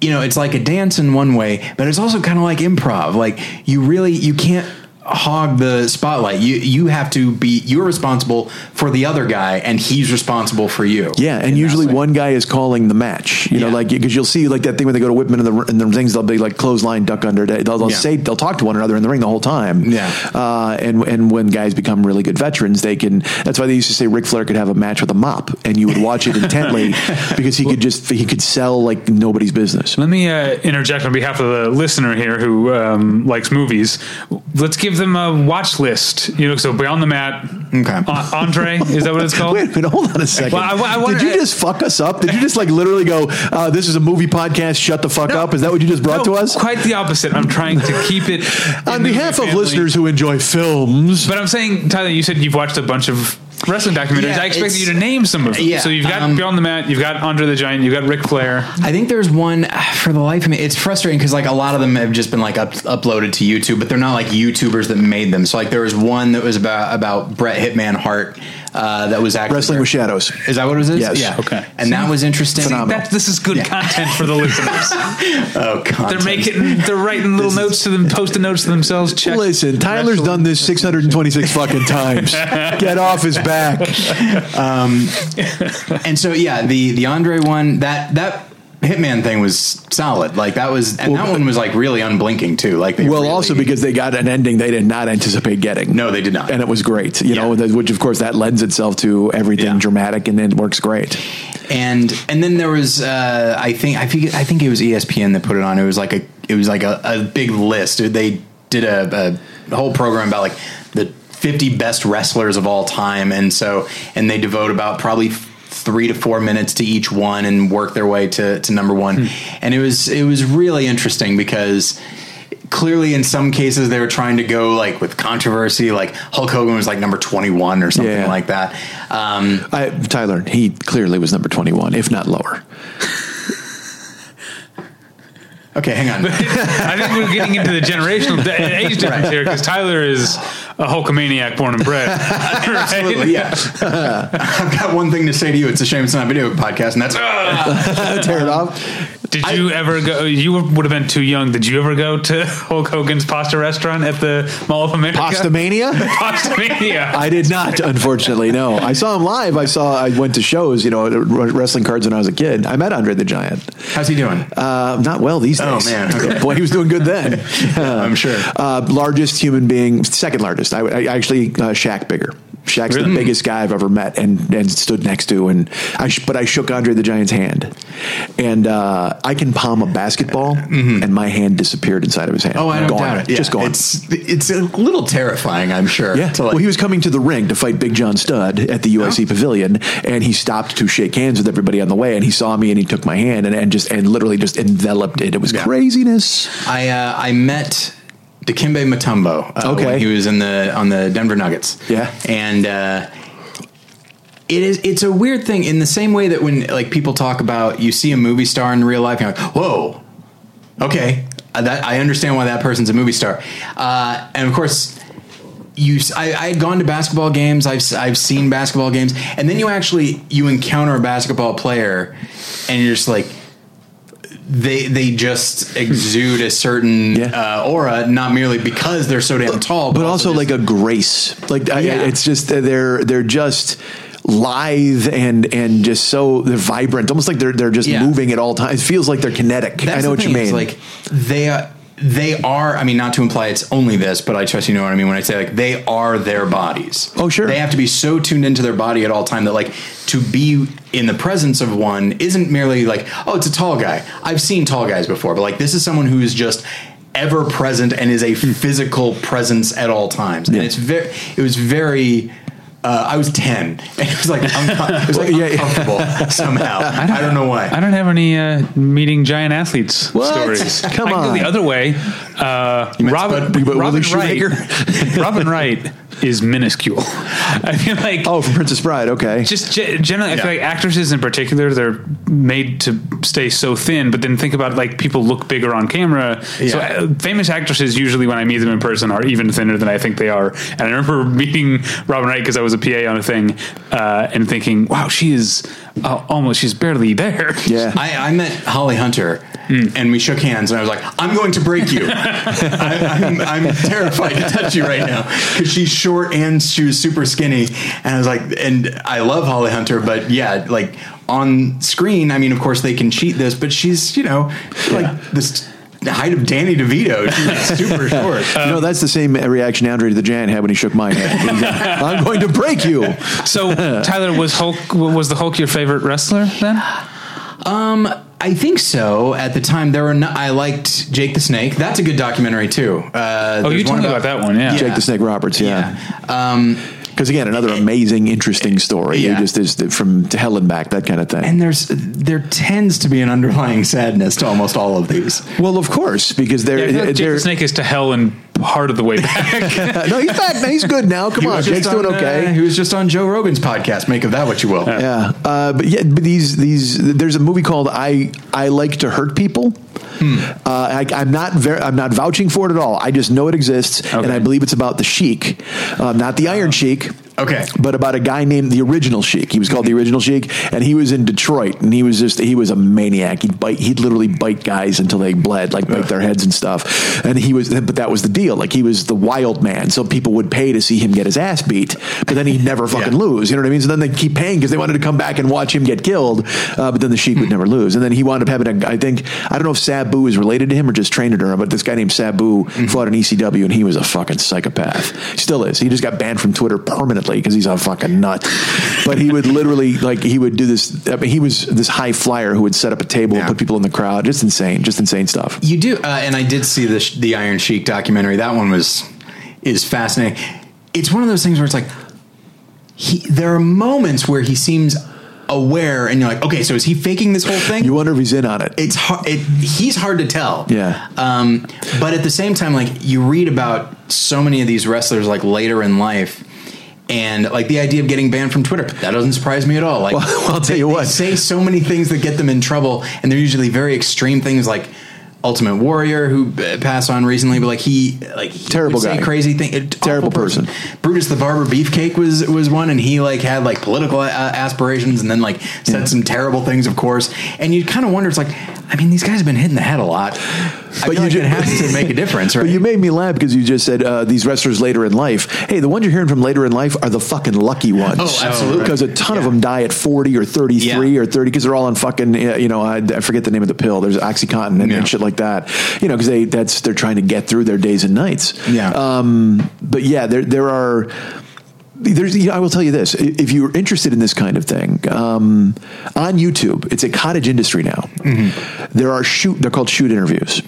You know, it's like a dance in one way, but it's also kind of like improv. Like you really you can't hog the spotlight. You you have to be you're responsible for the other guy, and he's responsible for you. Yeah, and usually one guy is calling the match. You know, like because you'll see like that thing when they go to Whitman and the, and the things they'll be like clothesline, duck under. They'll, they'll Yeah. say they'll talk to one another in the ring the whole time. Yeah. uh, and and when guys become really good veterans, they can. That's why they used to say Ric Flair could have a match with a mop, and you would watch it intently because he could just he could sell like nobody's business. Let me uh, interject on behalf of the listener here who um, likes movies. Let's give them a watch list. You know, so Beyond the Mat. Okay. Uh, Andre, is that what it's called? Wait minute, hold on a second. Well, I- I wonder- Did you just fuck us up? Did you just like literally go, uh, "This is a movie podcast"? Shut the fuck up. Is that what you just brought No, to us? Quite the opposite. I'm trying to keep it On behalf of listeners who enjoy films, But I'm saying, Tyler, you said you've watched a bunch of wrestling documentaries. Yeah, I expected you to name some of them. Yeah, so you've got um, Beyond the Mat, you've got Andre the Giant, you've got Ric Flair. I think there's one for the life of me. It's frustrating because like a lot of them have just been like up, uploaded to YouTube, but they're not like YouTubers that made them. So like there was one that was about about Bret Hitman Hart uh, that was actually Wrestling with Shadows. Is that what it is? Yes. Yeah. Okay. And that was interesting. Phenomenal. That, this is good Yeah. content for the listeners. Oh, They're content. making, they're writing little notes to them, post-it notes to themselves. Check. Listen, Tyler's Wrestling. done this 626 fucking times. Get off his back. And so yeah, the the Andre one that that Hitman thing was solid. Like that was, and that one was like really unblinking too. Like they Well, really- also because they got an ending they did not anticipate getting. No, they did not. And it was great, you know, which of course that lends itself to everything Yeah. dramatic and then works great. and and then there was uh, I think I think I think it was ESPN that put it on. It was like a it was like a, a big list. They did a, a whole program about like the 50 best wrestlers of all time, and so and they devote about probably three to four minutes to each one and work their way to to number one. And it was it was really interesting because clearly in some cases they were trying to go like with controversy like hulk hogan was like number 21 or something Yeah. like that um, I, Tyler, he clearly was number 21, if not lower. okay hang on I think we're getting into the generational age difference here because Tyler is a Hulkamaniac born and bred. Absolutely, yeah. I've got one thing to say to you. It's a shame it's not a video podcast, and that's! Tear it off. Did you ever go? You would have been too young. Did you ever go to Hulk Hogan's pasta restaurant at the Mall of America? Pasta Mania? Pasta Mania. I did not, unfortunately. No, I saw him live. I saw. I went to shows, you know, wrestling cards when I was a kid. I met Andre the Giant. how's he doing? Uh, not well these Oh, days. Oh man. Okay. boy, he was doing good then. I'm sure. Uh, largest human being, second largest. I, I actually uh, Shaq bigger. Shaq's the biggest guy I've ever met and, and stood next to, and I sh- but I shook Andre the Giant's hand, and uh, I can palm a basketball, and my hand disappeared inside of his hand. Mm-hmm. Oh, I don't gone. doubt it. Yeah, Just gone. It's it's a little terrifying, I'm sure. Yeah. like- well, he was coming to the ring to fight Big John Studd at the UIC Pavilion, and he stopped to shake hands with everybody on the way, and he saw me, and he took my hand, and, and just and literally just enveloped it. It was Yeah. craziness. I uh, I met Dikembe Mutombo. Uh, Okay. he was in the on the Denver Nuggets. Yeah. and. Uh, it is. It's a weird thing in the same way that when like people talk about you see a movie star in real life, you're like, whoa, okay, uh, that I understand why that person's a movie star, uh, and of course. You, I, I had gone to basketball games. I've, I've seen basketball games, and then you actually you encounter a basketball player, and you're just like, they they just exude a certain Yeah. uh, aura, not merely because they're so damn tall, but also just- like a grace. Like I, it's just they're they're just lithe and and just so they're vibrant, almost like they're they're just Yeah. moving at all times. It feels like they're kinetic. That's I know what thing, you mean. Like they are, they are. I mean, not to imply it's only this, but I trust you know what I mean when I say like they are their bodies. Oh, sure. They have to be so tuned into their body at all time that like to be in the presence of one isn't merely like oh it's a tall guy. I've seen tall guys before, but like this is someone who's just ever present and is a physical presence at all times. And it's very. It was very. Uh, I was ten, and it was like uncom- it was like Well, yeah, yeah. uncomfortable somehow. I don't, know why. I don't have any uh, meeting giant athletes What? stories. Come I can on. go the other way. Uh, met Robin, Spud- Willie Robin Wright. Robin Wright is minuscule. I feel like oh, from Princess Bride. Okay. just ge- generally, I feel like actresses in particular, they're made to stay so thin. But then think about like people look bigger on camera. So Yeah. uh, famous actresses usually, when I meet them in person, are even thinner than I think they are. And I remember meeting Robin Wright because I was a PA on a thing uh, and thinking, "Wow, she is uh, almost she's barely there." yeah. I, I met Holly Hunter and we shook hands and I was like, I'm going to break you. I, I'm, I'm terrified to touch you right now because she's short and she was super skinny. And I was like, and I love Holly Hunter, but yeah, like on screen, I mean, of course they can cheat this, but she's, you know, like this the height of Danny DeVito. She's super short. you know, that's the same reaction Andre the Giant had when he shook my hand. Like, I'm going to break you. So Tyler was Hulk was the Hulk your favorite wrestler then? Um, I think so. At the time, there were. No, I liked Jake the Snake. That's a good documentary too. Uh, Oh, you there's told one me about that one. Yeah. Jake the Snake Roberts. Yeah. Yeah. Um, Because again, another amazing, interesting story. Yeah. It just is from to hell and back, that kind of thing. and there's there tends to be an underlying sadness to almost all of these. well, of course, because Yeah, they're, I feel like Jake they're the Snake is to hell and part of the way back. no, he's back. He's good now. Come on, Jake's doing on, uh, okay. he was just on Joe Rogan's podcast. Make of that what you will. Yeah, uh, but yeah, but these these there's a movie called I I like to hurt people. Hmm. Uh, I, I'm not very I'm not vouching for it at all. I just know it exists, and I believe it's about the Sheik, um, not the Iron Sheik. Okay. but about a guy named the Original Sheik. He was called the Original Sheik, and he was in Detroit, and he was just he was a maniac. He'd bite, he'd literally bite guys until they bled, like break their heads and stuff. And he was, but that was the deal. Like he was the wild man, so people would pay to see him get his ass beat, but then he'd never fucking Yeah. lose. You know what I mean? So then they keep paying because they wanted to come back and watch him get killed. Uh, but then the Sheik would never lose, and then he wound up having a. I think I don't know if Sabu is related to him or just trained under him, but this guy named Sabu fought in ECW, and he was a fucking psychopath. Still is. He just got banned from Twitter permanently because he's a fucking nut. But he would literally like he would do this. I mean, he was this high flyer who would set up a table and Yeah. put people in the crowd. Just insane. Just insane stuff. You do, uh, and I did see the the Iron Sheik documentary. That one was is fascinating. It's one of those things where it's like he. There are moments where he seems aware, and you're like, okay, so is he faking this whole thing? You wonder if he's in on it. it's hard. It, he's hard to tell. Yeah. Um, but at the same time, like you read about so many of these wrestlers, like later in life. And like the idea of getting banned from Twitter, that doesn't surprise me at all. Like, Well, I'll tell they- you they what. say so many things that get them in trouble, and they're usually very extreme things, like Ultimate Warrior, who uh, passed on recently, but like he, like he Terrible guy. crazy thing, Terrible awful person. Brutus the Barber Beefcake was was one, and he like had like political uh, aspirations, and then like said some terrible things, of course. And you kind of wonder, it's like, I mean, these guys have been hitting the head a lot, but But you you like ju- it has to make a difference, right? But you made me laugh because you just said uh, these wrestlers later in life. Hey, the ones you're hearing from later in life are the fucking lucky ones. Oh, absolutely. Because a ton of them die at 40 or 33 Yeah. or 30 because they're all on fucking, uh, you know, I, I forget the name of the pill. There's Oxycontin and, Yeah. and shit like that. You know, because they that's they're trying to get through their days and nights. Yeah. Um, but yeah, there there are. There's, you know, I will tell you this: if you're interested in this kind of thing, um, on YouTube, it's a cottage industry now. There are shoot; they're called shoot interviews,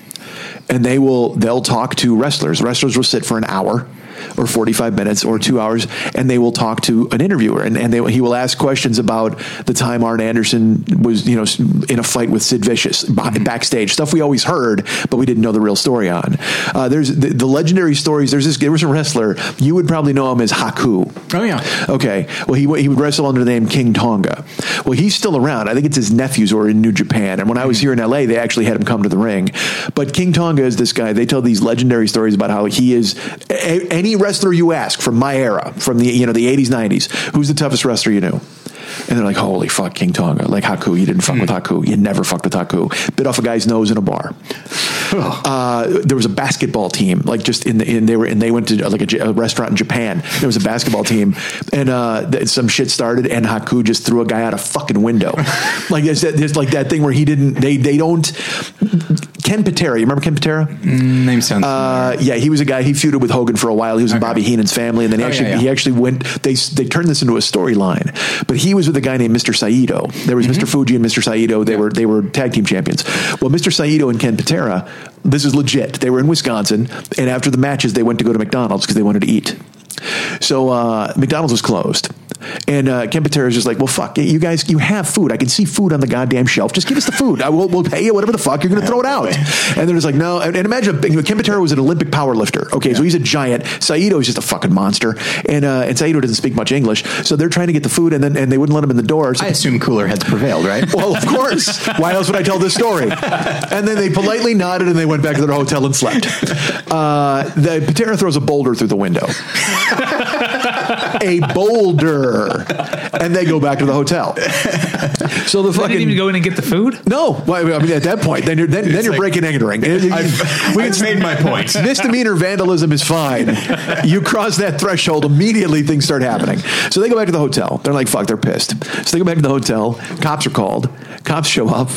and they will they'll talk to wrestlers. Wrestlers will sit for an hour or 45 minutes or two hours and they will talk to an interviewer and, and they, he will ask questions about the time Arn Anderson was you know in a fight with Sid Vicious backstage stuff we always heard but we didn't know the real story on uh, there's the, the legendary stories there's this there was a wrestler you would probably know him as Haku oh yeah, Okay. Well, he he would wrestle under the name King Tonga. Well, he's still around. I think it's his nephews who are in New Japan. And when I was here in LA, they actually had him come to the ring. But King Tonga is this guy. They tell these legendary stories about how he is a, any wrestler you ask from my era, from the you know the 80s, 90s. Who's the toughest wrestler you knew? And they're like, holy fuck, King Tonga. Like Haku, you didn't fuck with Haku. You never fucked with Haku. Bit off a guy's nose in a bar. uh, there was a basketball team, like just in the in they were and they went to like a restaurant in Japan. There was a basketball team, and uh, th- some shit started, and Haku just threw a guy out a fucking window, like there's, that- there's like that thing where he didn't. They they don't. Ken Patera, you remember Ken Patera? Name sounds. Uh, yeah, he was a guy. He feuded with Hogan for a while. He was in Bobby Heenan's family, and then he Oh, actually yeah, yeah. he actually went. They they turned this into a storyline, but he was with a guy named Mr. Saito. There was Mm-hmm. Mr. Fuji and Mr. Saito. They were they were tag team champions. Well, Mr. Saito and Ken Patera, this is legit. They were in Wisconsin, and after the matches, they went to go to McDonald's because they wanted to eat. So uh, McDonald's was closed. And uh, Ken is just like, well, fuck, you guys, you have food. I can see food on the goddamn shelf. Just give us the food. I will, we'll pay you whatever the fuck. You're going to throw it out. And they're just like, no. And, and imagine, Ken was an Olympic power lifter. Okay, so he's a giant. Saito is just a fucking monster. And uh, and Saito doesn't speak much English. So they're trying to get the food, and then and they wouldn't let him in the door. So I assume cooler heads prevailed, right? well, of course. Why else would I tell this story? And then they politely nodded and they went back to their hotel and slept. Uh, the Patera throws a boulder through the window. a boulder. And they go back to the hotel. So the They fucking. didn't even go in and get the food. no, well, I mean at that point, then you're then, then you're like- breaking and entering. I've, I've made my point. Misdemeanor vandalism is fine. You cross that threshold, immediately things start happening. So they go back to the hotel. They're like, fuck, they're pissed. So they go back to the hotel. Cops are called. Cops show up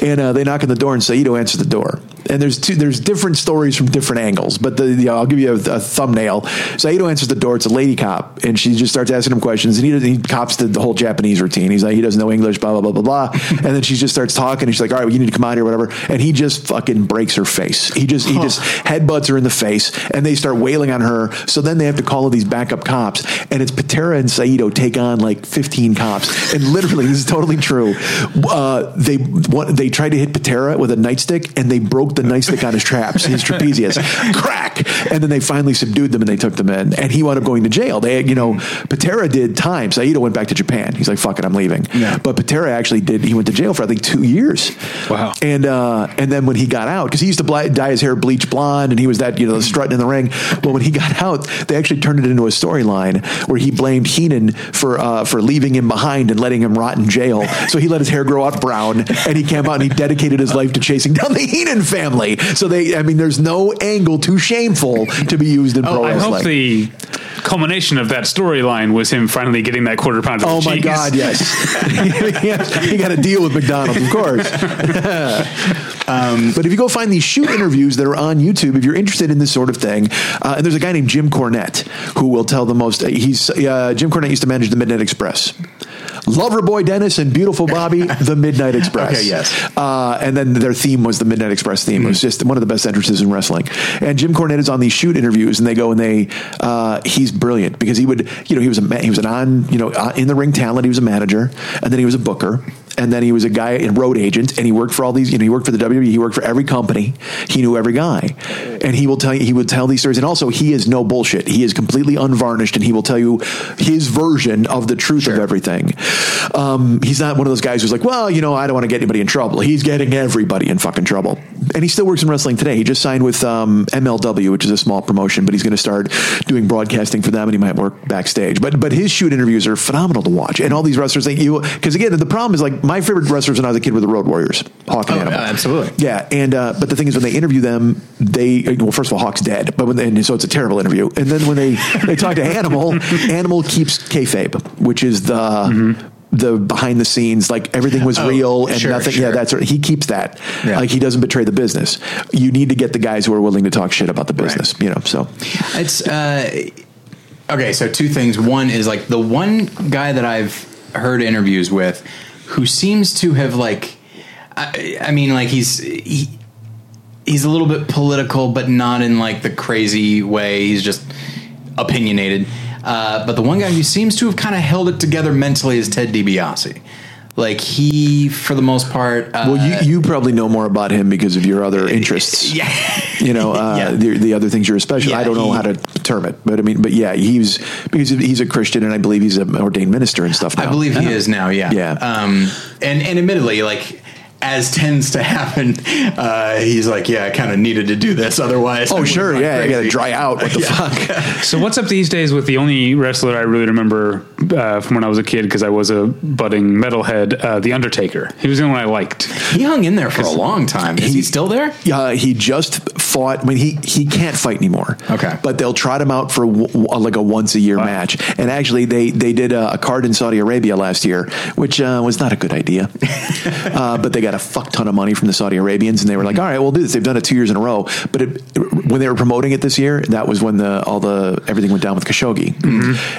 and uh, they knock on the door and Saito answers the door. And there's two, there's different stories from different angles, but the, the, I'll give you a, a thumbnail. Saito answers the door. It's a lady cop, and she just starts asking him questions. And he, doesn't- he cops the, the whole Japanese routine. He's like, he doesn't know English, blah blah blah blah blah. and then she just starts talking. And she's like, all right, well, you need to come out here, whatever. And he just fucking breaks her face. He just he just headbutts her in the face, and they start wailing on her. So then they have to call all these backup cops, and it's Patera and Saito take on like 15 cops. And literally, this is totally true. Uh, they what, they tried to hit Patera with a nightstick, and they broke the nightstick got his traps, his trapezius, crack. And then they finally subdued them, and they took them in. And he wound up going to jail. They, you know, Patera did time. Saito went back to Japan. He's like, "Fuck it, I'm leaving." Yeah. But Patera actually did. He went to jail for I think two years. Wow. And uh, and then when he got out, because he used to dye his hair bleach blonde, and he was that you know strutting in the ring. But when he got out, they actually turned it into a storyline where he blamed Heenan for uh, for leaving him behind and letting him rot in jail. So he let his hair grow out brown, and he came out and he dedicated his life to chasing down the Heenan family. So they, I mean, there's no angle too shameful to be used in pro Oh, I wrestling. hope the culmination of that storyline was him finally getting that quarter pound of Oh my cheese. God! Yes, he got to deal with McDonald's, of course. um, but if you go find these shoot interviews that are on YouTube, if you're interested in this sort of thing, uh, and there's a guy named Jim Cornette who will tell the most. He's uh, Jim Cornette used to manage the Midnight Express. Loverboy Dennis and Beautiful Bobby, the Midnight Express. Okay, yes. Uh, and then their theme was the Midnight Express theme. It was just one of the best entrances in wrestling. And Jim Cornette is on these shoot interviews, and they go and they uh, he's brilliant because he would you know he was a he was an on you know uh, in the ring talent. He was a manager, and then he was a booker. And then he was a guy in road agent, and he worked for all these. You know, he worked for the WWE. He worked for every company. He knew every guy, and he will tell you. He would tell these stories, and also he is no bullshit. He is completely unvarnished, and he will tell you his version of the truth of everything. Um, he's not one of those guys who's like, well, you know, I don't want to get anybody in trouble. He's getting everybody in fucking trouble, and he still works in wrestling today. He just signed with um, MLW, which is a small promotion, but he's going to start doing broadcasting for them, and he might work backstage. But but his shoot interviews are phenomenal to watch, and all these wrestlers think you because again the problem is like my favorite wrestlers when I was a kid were the Road Warriors, Hawk and Oh, Animal. yeah, absolutely. Yeah, and uh, but the thing is, when they interview them, they well, first of all, Hawk's dead, but when they, and so it's a terrible interview. And then when they they talk to Animal, Animal keeps kayfabe, which is the. The behind the scenes, like everything was Oh, real and sure, nothing. sure. Yeah, that's he keeps that. Yeah. Like he doesn't betray the business. You need to get the guys who are willing to talk shit about the business. You know, so It's uh, okay. So two things. One is like the one guy that I've heard interviews with, who seems to have like, I, I mean, like he's he, he's a little bit political, but not in like the crazy way. He's just opinionated. Uh, but the one guy who seems to have kind of held it together mentally is Ted DiBiase. Like he, for the most part, uh, well, you you probably know more about him because of your other interests. yeah. you know uh, Yeah. the, the other things you're a special. Yeah, I don't know he- how to term it, but I mean, but yeah, he's because he's a Christian, and I believe he's an ordained minister and stuff. Now. I believe he is now. Yeah. Yeah. Um, and and admittedly, like as tends to happen, uh, he's like, "Yeah, I kind of needed to do this, otherwise." Oh, sure. gone Yeah. I got to dry out. What the fuck? So what's up these days with the only wrestler I really remember uh, from when I was a kid because I was a budding metalhead, uh, the Undertaker. He was the only one I liked. He hung in there for a long time. Is he, still there? Uh, he just fought. I mean, he he can't fight anymore. Okay. but they'll trot him out for w- w- like a once a year match. And actually, they they did a, a card in Saudi Arabia last year, which uh, was not a good idea. uh, but they got a fuck ton of money from the Saudi Arabians, and they were like, "All right, we'll do this." They've done it two years in a row. But it, when they were promoting it this year, that was when the all the everything went down with Khashoggi,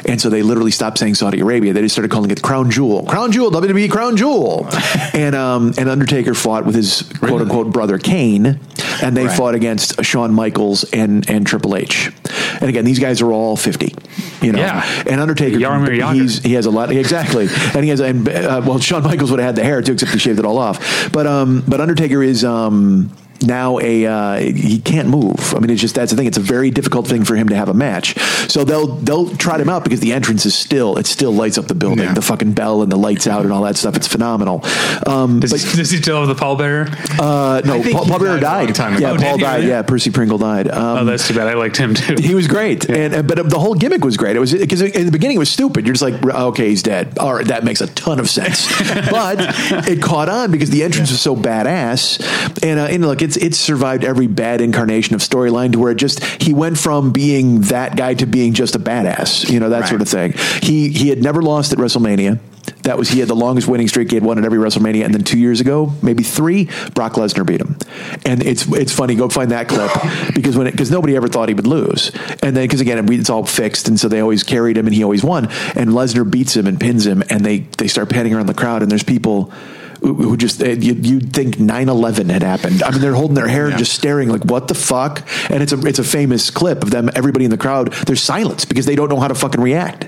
and so they literally stopped saying Saudi Arabia. They just started calling it Crown Jewel, Crown Jewel, WWE Crown Jewel, and um, and Undertaker fought with his quote unquote brother Kane, and they Right. fought against Shawn Michaels and and Triple H. And again, these guys are all fifty, you know. Yeah. And Undertaker, Jagr. he's he has a lot exactly, and he has and uh, well, Shawn Michaels would have had the hair too, except he shaved it all off. But um, but Undertaker is um. Now a uh, he can't move. I mean, it's just that's the thing. It's a very difficult thing for him to have a match. So they'll they'll trot him out because the entrance is still it still lights up the building. Yeah. The fucking bell and the lights out and all that stuff. It's phenomenal. Um, Does, but- he, does he still have the pallbearer? uh, no, Paul, Paul Bearer died died. Yeah, Oh, Paul died. really? Yeah, Percy Pringle died. Um, oh, that's too bad. I liked him too. he was great, and uh, but the whole gimmick was great. It was because in the beginning it was stupid. You're just like, okay, he's dead. All right, that makes a ton of sense. but it caught on because the entrance was so badass, and uh, and look, it's it's survived every bad incarnation of storyline to where it just he went from being that guy to being just a badass. You know that Right. sort of thing. He he had never lost at WrestleMania. That was he had the longest winning streak. He had won at every WrestleMania, and then two years ago, maybe three, Brock Lesnar beat him. And it's it's funny. Go find that clip because when because nobody ever thought he would lose, and then because again it's all fixed, and so they always carried him, and he always won. And Lesnar beats him and pins him, and they they start panning around the crowd, and there's people. Who just you, you'd think 9-11 had happened. I mean, they're holding their hair, Yeah. just staring like, "What the fuck?" And it's a it's a famous clip of them. Everybody in the crowd, there's silence because they don't know how to fucking react.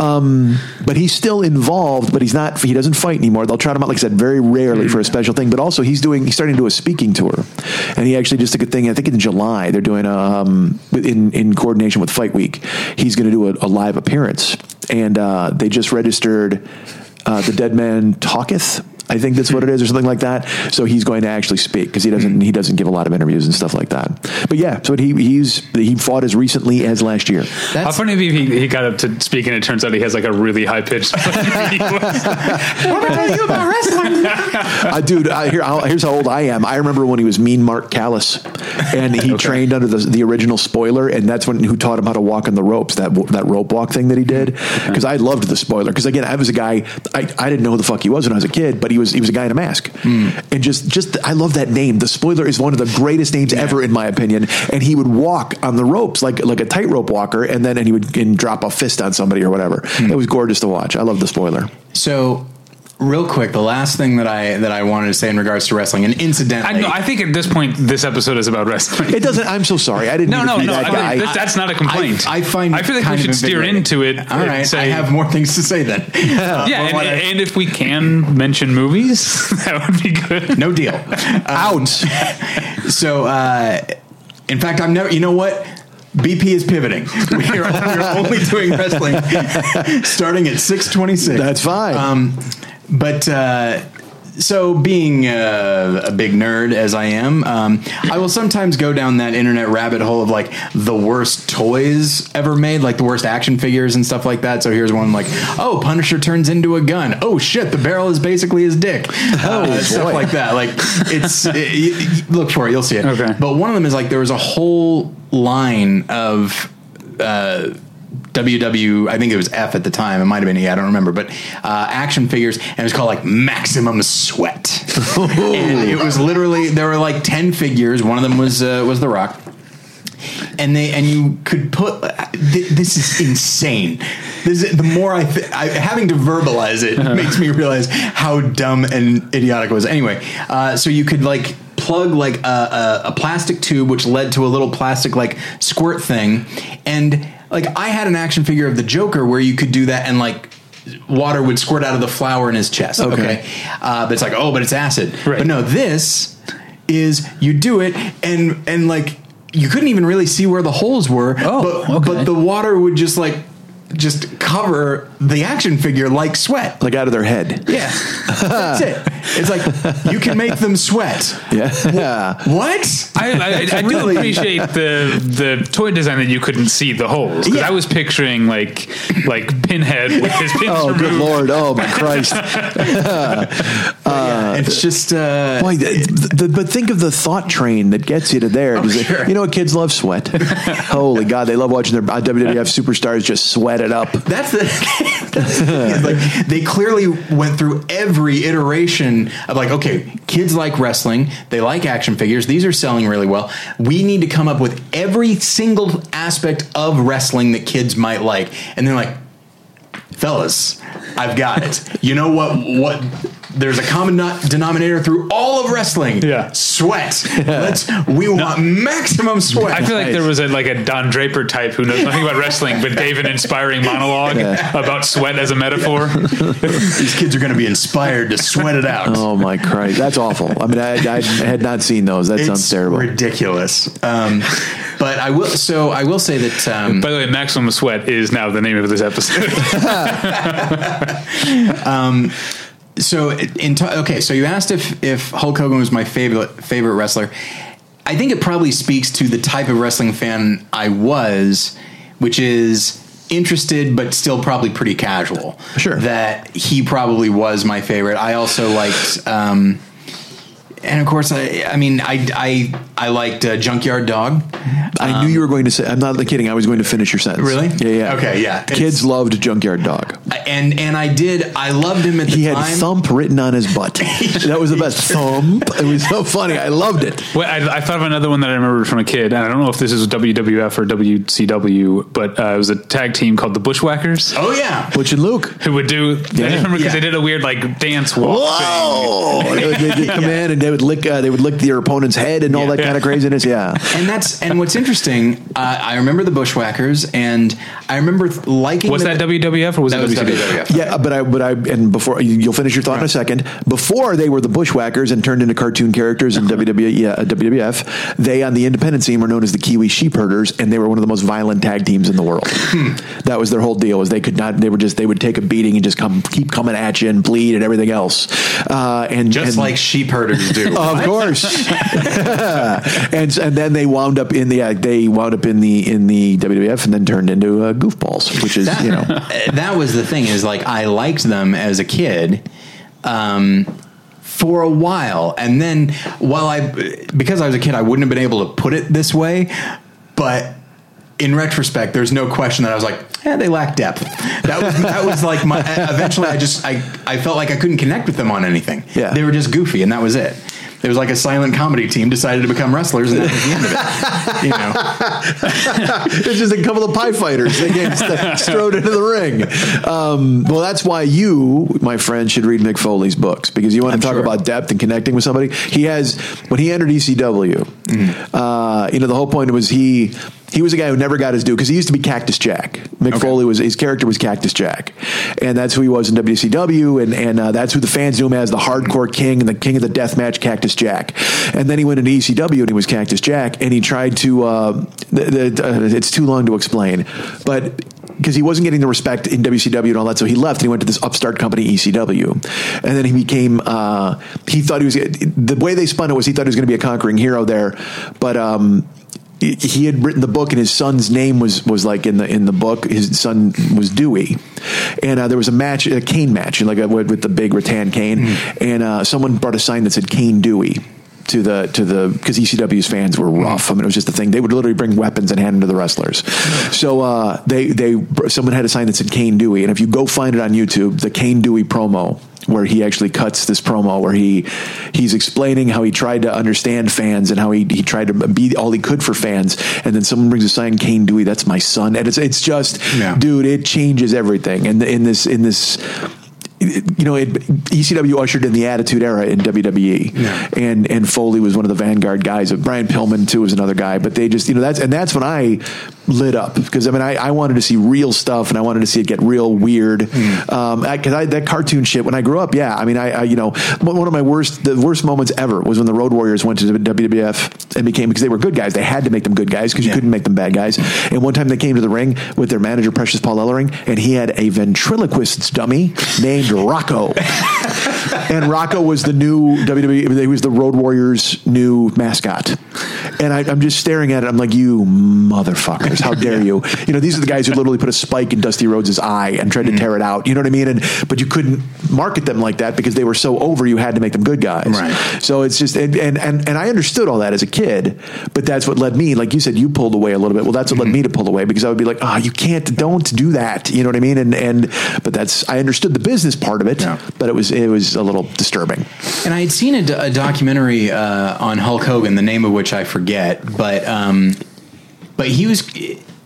Um, but he's still involved, but he's not. He doesn't fight anymore. They'll try him out, like I said, very rarely for a special thing. But also, he's doing. He's starting to do a speaking tour, and he actually just took a good thing. I think in July they're doing a um, in in coordination with Fight Week. He's going to do a, a live appearance, and uh, they just registered uh, the Dead Man Talketh. I think that's what it is, or something like that. So he's going to actually speak because he doesn't he doesn't give a lot of interviews and stuff like that. But yeah, so he he's he fought as recently as last year. How funny would it be if he, he got up to speak and it turns out he has like a really high pitched. uh, dude, I, here, I'll, here's how old I am. I remember when he was Mean Mark Callous, and he trained under the, the original spoiler, and that's when who taught him how to walk on the ropes. That that rope walk thing that he did. Because I loved the spoiler. Because again, I was a guy. I, I didn't know who the fuck he was when I was a kid, but he was he was a guy in a mask, hmm. and just just I love that name. The spoiler is one of the greatest names ever, in my opinion. And he would walk on the ropes like like a tightrope walker, and then and he would and drop a fist on somebody or whatever. Hmm. It was gorgeous to watch. I love the spoiler. So, real quick, the last thing that I that I wanted to say in regards to wrestling, and I, incidentally, I think at this point, this episode is about wrestling. It doesn't. I'm so sorry. I didn't. No, no, no. that I guy. mean, that's, that's not a complaint. I, I find. I feel like we should steer into it. All and say- I have more things to say then. Uh, Yeah, and, I- and if we can mention movies, that would be good. no deal. Out. So, uh, in fact, I'm never. You know what? BP is pivoting. We're, we're only doing wrestling starting at six twenty six. That's fine. Um, but uh, so, being uh, a big nerd as I am, um, I will sometimes go down that internet rabbit hole of like the worst toys ever made, like the worst action figures and stuff like that. So here's one like, oh, Punisher turns into a gun. Oh shit, the barrel is basically his dick. Uh, stuff like that. Like it's it, look for it, you'll see it. Okay. But one of them is like there was a whole line of. Uh, WW, I think it was F at the time. It might have been E, I don't remember. But uh, action figures, and it was called like Maximum Sweat. and it was literally there were like ten figures. One of them was uh, was The Rock, and they and you could put. th- This is insane. This is, the more I, th- I having to verbalize it makes me realize how dumb and idiotic it was. Anyway, uh, so you could like plug like a, a, a plastic tube which led to a little plastic like squirt thing and like i had an action figure of the joker where you could do that and like water would squirt out of the flower in his chest okay, Okay. Uh, but it's like oh but it's acid Right. but no this is you do it and and like you couldn't even really see where the holes were Oh, but okay. but the water would just like just cover the action figure like sweat. like out of their head. Yeah, that's it. It's like you can make them sweat. Yeah. What? I, I, I do Really? appreciate the the toy design that you couldn't see the holes because Yeah. I was picturing like like Pinhead with his pins Oh, removed. good lord! Oh my Christ! it's just uh, Boy, the, the, but think of the thought train that gets you to there. Does it- sure. You know what? Kids love sweat. Holy God, they love watching their uh, WWF superstars just sweat it up. That's the, that's the like they clearly went through every iteration of like, okay, kids like wrestling, they like action figures, these are selling really well. We need to come up with every single aspect of wrestling that kids might like, and they're like, fellas, I've got it. You know what? What? There's a common no- denominator through all of wrestling. Yeah. sweat. Let's. We want maximum sweat. I feel like there was a like a Don Draper type who knows nothing about wrestling, but gave an inspiring monologue about sweat as a metaphor. these kids are going to be inspired to sweat it out. Oh my Christ, that's awful. I mean, I, I had not seen those. That sounds terrible. ridiculous. Um, but I will. So I will say that. Um, By the way, Maximum Sweat is now the name of this episode. so in t- okay. So you asked if if Hulk Hogan was my favorite favorite wrestler. I think it probably speaks to the type of wrestling fan I was, which is interested but still probably pretty casual. Sure. That he probably was my favorite. I also liked. Um, and of course, I, I mean, I, I, I liked uh, Junkyard Dog. I knew you were going to say. I'm not kidding. I was going to finish your sentence. Really? Yeah, yeah. Okay, yeah. Kids It's- loved Junkyard Dog. and and I did. I loved him at the He had thump written on his butt. that was the best. Thump. It was so funny. I loved it. Well, I, I thought of another one that I remembered from a kid, and I don't know if this is WWF or WCW, but uh, it was a tag team called the Bushwhackers, Oh yeah. Butch and Luke. who would do. I just remember because Yeah. they did a weird like dance walk. Whoa! they would they'd come in and they would lick. Uh, they would lick their opponent's head and all Yeah. that kind of craziness. Yeah. And that's and what's interesting. Uh, I remember the Bushwhackers, and I remember liking. Was the, that WWF or was That it was WCW? WWF. Yeah, but I, but I, and before you'll finish your thought in a second. Before they were the Bushwhackers and turned into cartoon characters in WWE, yeah, uh, WWF, they on the independent scene were known as the Kiwi Sheepherders, and they were one of the most violent tag teams in the world. that was their whole deal. Was they could not, they were just, they would take a beating and just come, keep coming at you and bleed and everything else. Uh, and just and- like sheep herders do. of course. and and then they wound up in the uh, they wound up in the in the WWF and then turned into uh, goofballs, which is that, you know that was the thing. Is like I liked them as a kid. Um, for a while, and then while I, because I was a kid, I wouldn't have been able to put it this way, but in retrospect, there's no question that I was like, yeah, they lack depth. That was that was like my. Eventually, I just I I felt like I couldn't connect with them on anything. Yeah. they were just goofy, and that was it. It was like a silent comedy team decided to become wrestlers, and that was the end of it. You know, it's just a couple of pie fighters they get st- strode into the ring. Um, well, that's why you, my friend, should read Mick Foley's books because you want I'm to talk sure. about depth and connecting with somebody. He has when he entered ECW. Uh, you know, the whole point was he. He was a guy who never got his due because he used to be Cactus Jack. Mick Foley was his character was Cactus Jack, and that's who he was in WCW, and and uh, that's who the fans knew him as the hardcore king and the king of the death match, Cactus Jack. And then he went into ECW and he was Cactus Jack, and he tried to. Uh, the, the, uh, it's too long to explain, but because he wasn't getting the respect in WCW and all that, so he left and he went to this upstart company ECW, and then he became. Uh, he thought he was the way they spun it was he thought he was going to be a conquering hero there, but. Um, he- had written the book and his son's name was was like in the in the book his son was Dewey and uh, there was a match a cane match like a, with the big rattan cane and uh, someone brought a sign that said Cane Dewey to the to the because ECW's fans were rough. I mean, it was just a thing. They would literally bring weapons and hand them to the wrestlers. So uh, they they someone had a sign that said Cane Dewey, and if you go find it on YouTube, the Cane Dewey promo where he actually cuts this promo where he he's explaining how he tried to understand fans and how he, he tried to be all he could for fans. And then someone brings a sign Cane Dewey that's my son. And it's it's just Yeah. dude it changes everything. And in this in this you know, it, ECW ushered in the Attitude Era in WWE, and and Foley was one of the vanguard guys. Brian Pillman too was another guy, but they just you know that's and that's when I lit up because I mean I, I wanted to see real stuff and I wanted to see it get real weird. Um, because I, that cartoon shit when I grew up, yeah, I mean I, I you know one of my worst the worst moments ever was when the Road Warriors went to the WWF and became because they were good guys. They had to make them good guys because you Yeah. couldn't make them bad guys. And one time they came to the ring with their manager Precious Paul Ellering, and he had a ventriloquist's dummy named Rocco. and Rocco was the new WWE. He was the Road Warriors' new mascot. And I, I'm just staring at it. I'm like, you motherfuckers! How dare you? You know, these are the guys who literally put a spike in Dusty Rhodes' eye and tried to tear it out. You know what I mean? And but you couldn't market them like that because they were so over. You had to make them good guys. Right. So it's just and and and, and I understood all that as a kid, but that's what led me. Like you said, you pulled away a little bit. Well, that's what led me to pull away because I would be like, ah, you can't, don't do that. You know what I mean? And and but that's I understood the business part of it, Yeah. but it was it was a little disturbing. And I had seen a, a documentary uh, on Hulk Hogan, the name of which I forget, but um, but he was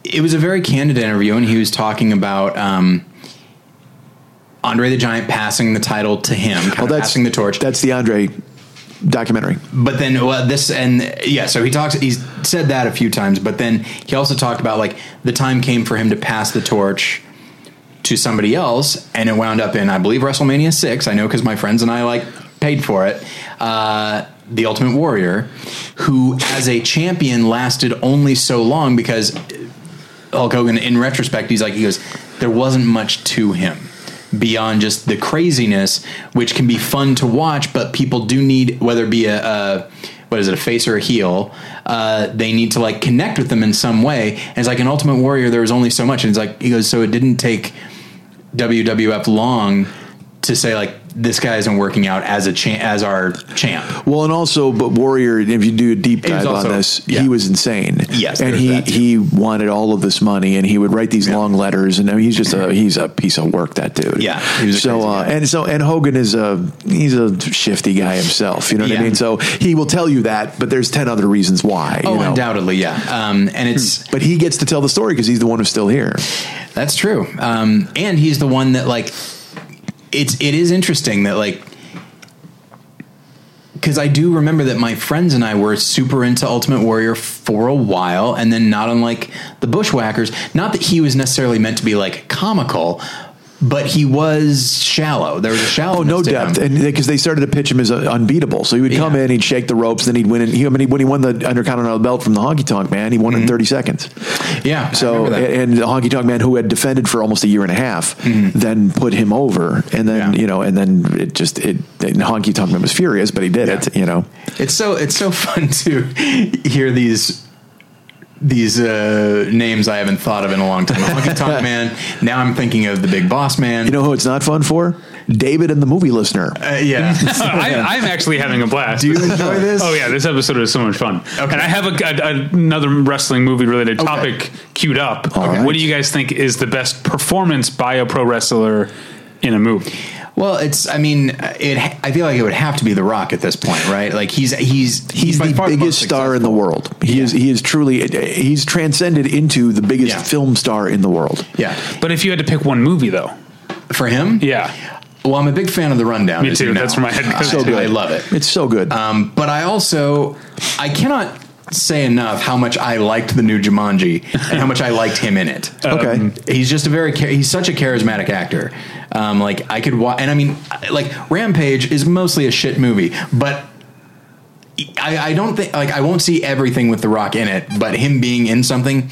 it was a very candid interview, and he was talking about um, Andre the Giant passing the title to him, Well, that's passing the torch. That's the Andre documentary. but then well, this and yeah, so he talks. He's said that a few times, but then he also talked about like the time came for him to pass the torch to somebody else, and it wound up in I believe WrestleMania six. I know because my friends and I like paid for it. Uh, the Ultimate Warrior, who as a champion lasted only so long because Hulk Hogan, in retrospect, he's like he goes, there wasn't much to him beyond just the craziness, which can be fun to watch, but people do need whether it be a, a what is it, a face or a heel, uh, they need to like connect with them in some way. And it's like an Ultimate Warrior, there was only so much, and it's like he goes, so it didn't take WWF long to say like this guy isn't working out as a cha- as our champ. Well, and also, but Warrior, if you do a deep dive also- on this, yeah. he was insane. Yes, and he he wanted all of this money, and he would write these long letters, and I mean, he's just a he's a piece of work. That dude. Yeah, he was so uh, and so and Hogan is a he's a shifty guy himself. You know what Yeah. I mean? So he will tell you that, but there's ten other reasons why. Oh, you know? undoubtedly, yeah. Um, and it's But he gets to tell the story because he's the one who's still here. That's true. Um, and he's the one that like it's it is interesting that like because I do remember that my friends and I were super into Ultimate Warrior for a while, and then not unlike the Bushwhackers. Not that he was necessarily meant to be like comical, but he was shallow. There was a shallow. Oh, no depth, and because they started to pitch him as uh, unbeatable. So he would come Yeah. in, he'd shake the ropes, then he'd win. And he, I mean, he, when he won the Intercontinental belt from the Honky Tonk Man, he won in thirty seconds. yeah. So and the Honky Tonk Man, who had defended for almost a year and a half, then put him over, and then Yeah. you know, and then it just it. And Honky Tonk Man was furious, but he did it. You know, It's so it's so fun to hear these these uh, names I haven't thought of in a long time. Honky Tonk Man. Now I'm thinking of the Big Boss Man. you know who it's not fun for? David and the movie listener. Uh, yeah. I, I'm actually having a blast. Do you enjoy this? Oh yeah, this episode is so much fun. Okay. And I have a, a- another wrestling movie related topic queued up. right. What do you guys think is the best performance by a pro wrestler in a movie? Well, it's. I mean, it. I feel like it would have to be The Rock at this point, right? Like he's he's He's by the biggest most star in the world. He is. He is truly. He's transcended into the biggest Yeah. film star in the world. Yeah, But if you had to pick one movie though, for him. yeah, Well, I'm a big fan of the Rundown. Me too. you know. That's where my head goes. I, So good. I love it. It's so good. Um, but I also I cannot say enough how much I liked the new Jumanji and how much I liked him in it. Okay. he's just a very he's such a charismatic actor. Um, like I could watch, and I mean, like Rampage is mostly a shit movie, but. I, I don't think like I won't see everything with The Rock in it, but him being in something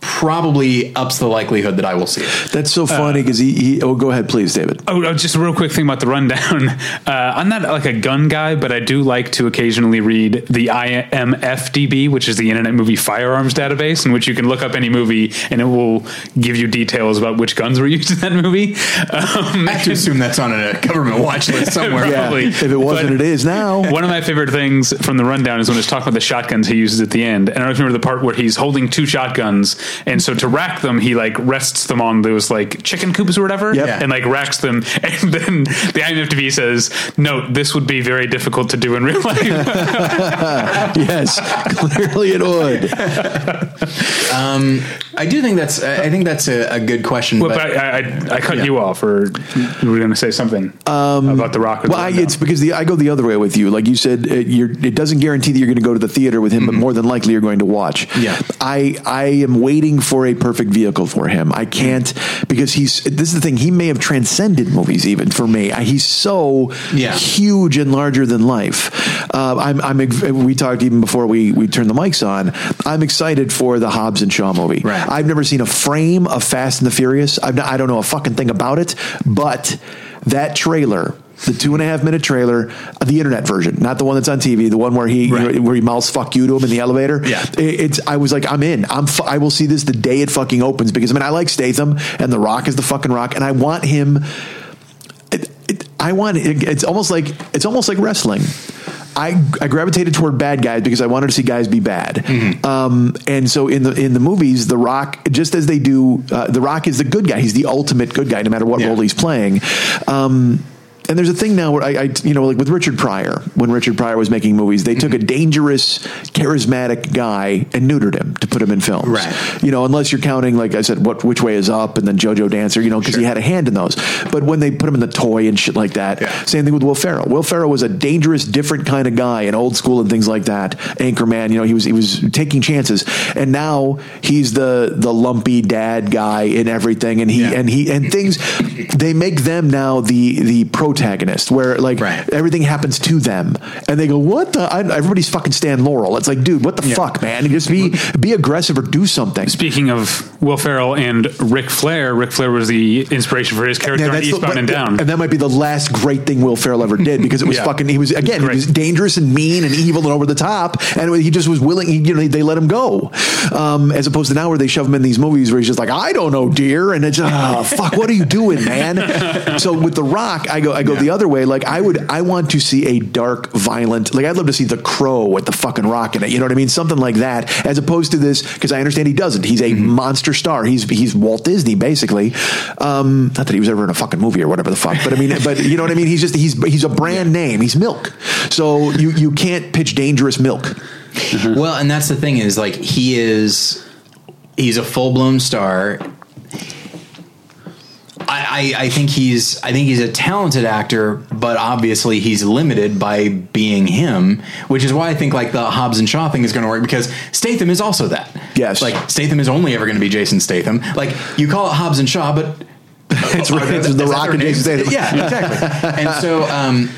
probably ups the likelihood that I will see it. That's so funny because he, he. Oh, go ahead, please, David. Oh, oh, just a real quick thing about the rundown. Uh, I'm not like a gun guy, but I do like to occasionally read the IMFDB, which is the Internet Movie Firearms Database, in which you can look up any movie and it will give you details about which guns were used in that movie. Um, I have to assume that's on a government watch list somewhere. Yeah, Probably. if it wasn't, But- it is now. One of my favorite things from the rundown is when it's talking about the shotguns he uses at the end. And I don't know if you remember the part where he's holding two shotguns, and so to rack them, he like rests them on those like chicken coops or whatever, Yep. and like racks them. And then the IMFDB says, "Note: This would be very difficult to do in real life." yes, clearly it would. Um, I do think that's. I think that's a, a good question. Well, but, but I, I, I cut Yeah. you off, or you were going to say something about the Rock. Well, I, it's because the, I go the other way with you. Like you said, it, you're, it doesn't guarantee that you're going to go to the theater with him, but more than likely you're going to watch. Yeah. I I am waiting for a perfect vehicle for him. I can't because he's. This is the thing. He may have transcended movies even for me. He's so Yeah. huge and larger than life. Uh, I'm, I'm. We talked even before we we turned the mics on. I'm excited for the Hobbs and Shaw movie. Right. I've never seen a frame of Fast and the Furious. I've not, I don't know a fucking thing about it, but that trailer. The two and a half minute trailer, uh, the internet version, not the one that's on TV, the one where he Right. where he mouths "fuck you" to him in the elevator. Yeah. It- it's. I was like, I'm in. I'm. Fu- I will see this the day it fucking opens because I mean I like Statham and The Rock is the fucking Rock, and I want him. It, it, I want. It, it's almost like it's almost like wrestling. I, I gravitated toward bad guys because I wanted to see guys be bad. Mm-hmm. Um, and so in the in the movies, The Rock, just as they do, uh, The Rock is the good guy. He's the ultimate good guy, no matter what Yeah. role he's playing. Um, and there's a thing now where I, I, you know, like with Richard Pryor, when Richard Pryor was making movies, they took a mm-hmm. dangerous, charismatic guy and neutered him to put him in films. Right. You know, unless you're counting, like I said, what which way is up, and then JoJo Dancer, you know, because he had a hand in those. But when they put him in the toy and shit like that, Yeah. same thing with Will Ferrell. Will Ferrell was a dangerous, different kind of guy in old school and things like that. Anchorman, you know, he was he was taking chances, and now he's the the lumpy dad guy in everything, and he Yeah. and he and things. They make them now the the protagonist, where like Right. everything happens to them, and they go, "What the?" I, everybody's fucking Stan Laurel. It's like, dude, what the fuck, man? Just be be aggressive or do something. Speaking of Will Ferrell and Ric Flair, Ric Flair was the inspiration for his character on that's the- Eastbound but- and Down. And that might be the last great thing Will Ferrell ever did because it was Yeah. fucking. He was again. He was dangerous and mean and evil and over the top, and he just was willing. He, you know, they let him go, um, as opposed to now where they shove him in these movies where he's just like, I don't know, dear, and it's oh, fuck. What are you doing, man? so with The Rock, I go, I go the other way. Like I would, I want to see a dark, violent. Like I'd love to see The Crow with the fucking Rock in it. You know what I mean? Something like that, as opposed to this because I understand he doesn't. He's a monster star. He's he's Walt Disney basically. Um, not that he was ever in a fucking movie or whatever the fuck, but I mean, but you know what I mean. He's just he's he's a brand name. He's milk. So you you can't pitch dangerous milk. Well, and that's the thing is like he is he's a full blown star. I, I, I think he's I think he's a talented actor, but obviously he's limited by being him, which is why I think like the Hobbs and Shaw thing is going to work because Statham is also that. Yes. like Statham is only ever going to be Jason Statham. Like you call it Hobbs and Shaw, but It's, right, it's the Rock and Jason? Statham. Yeah, exactly. and so, um,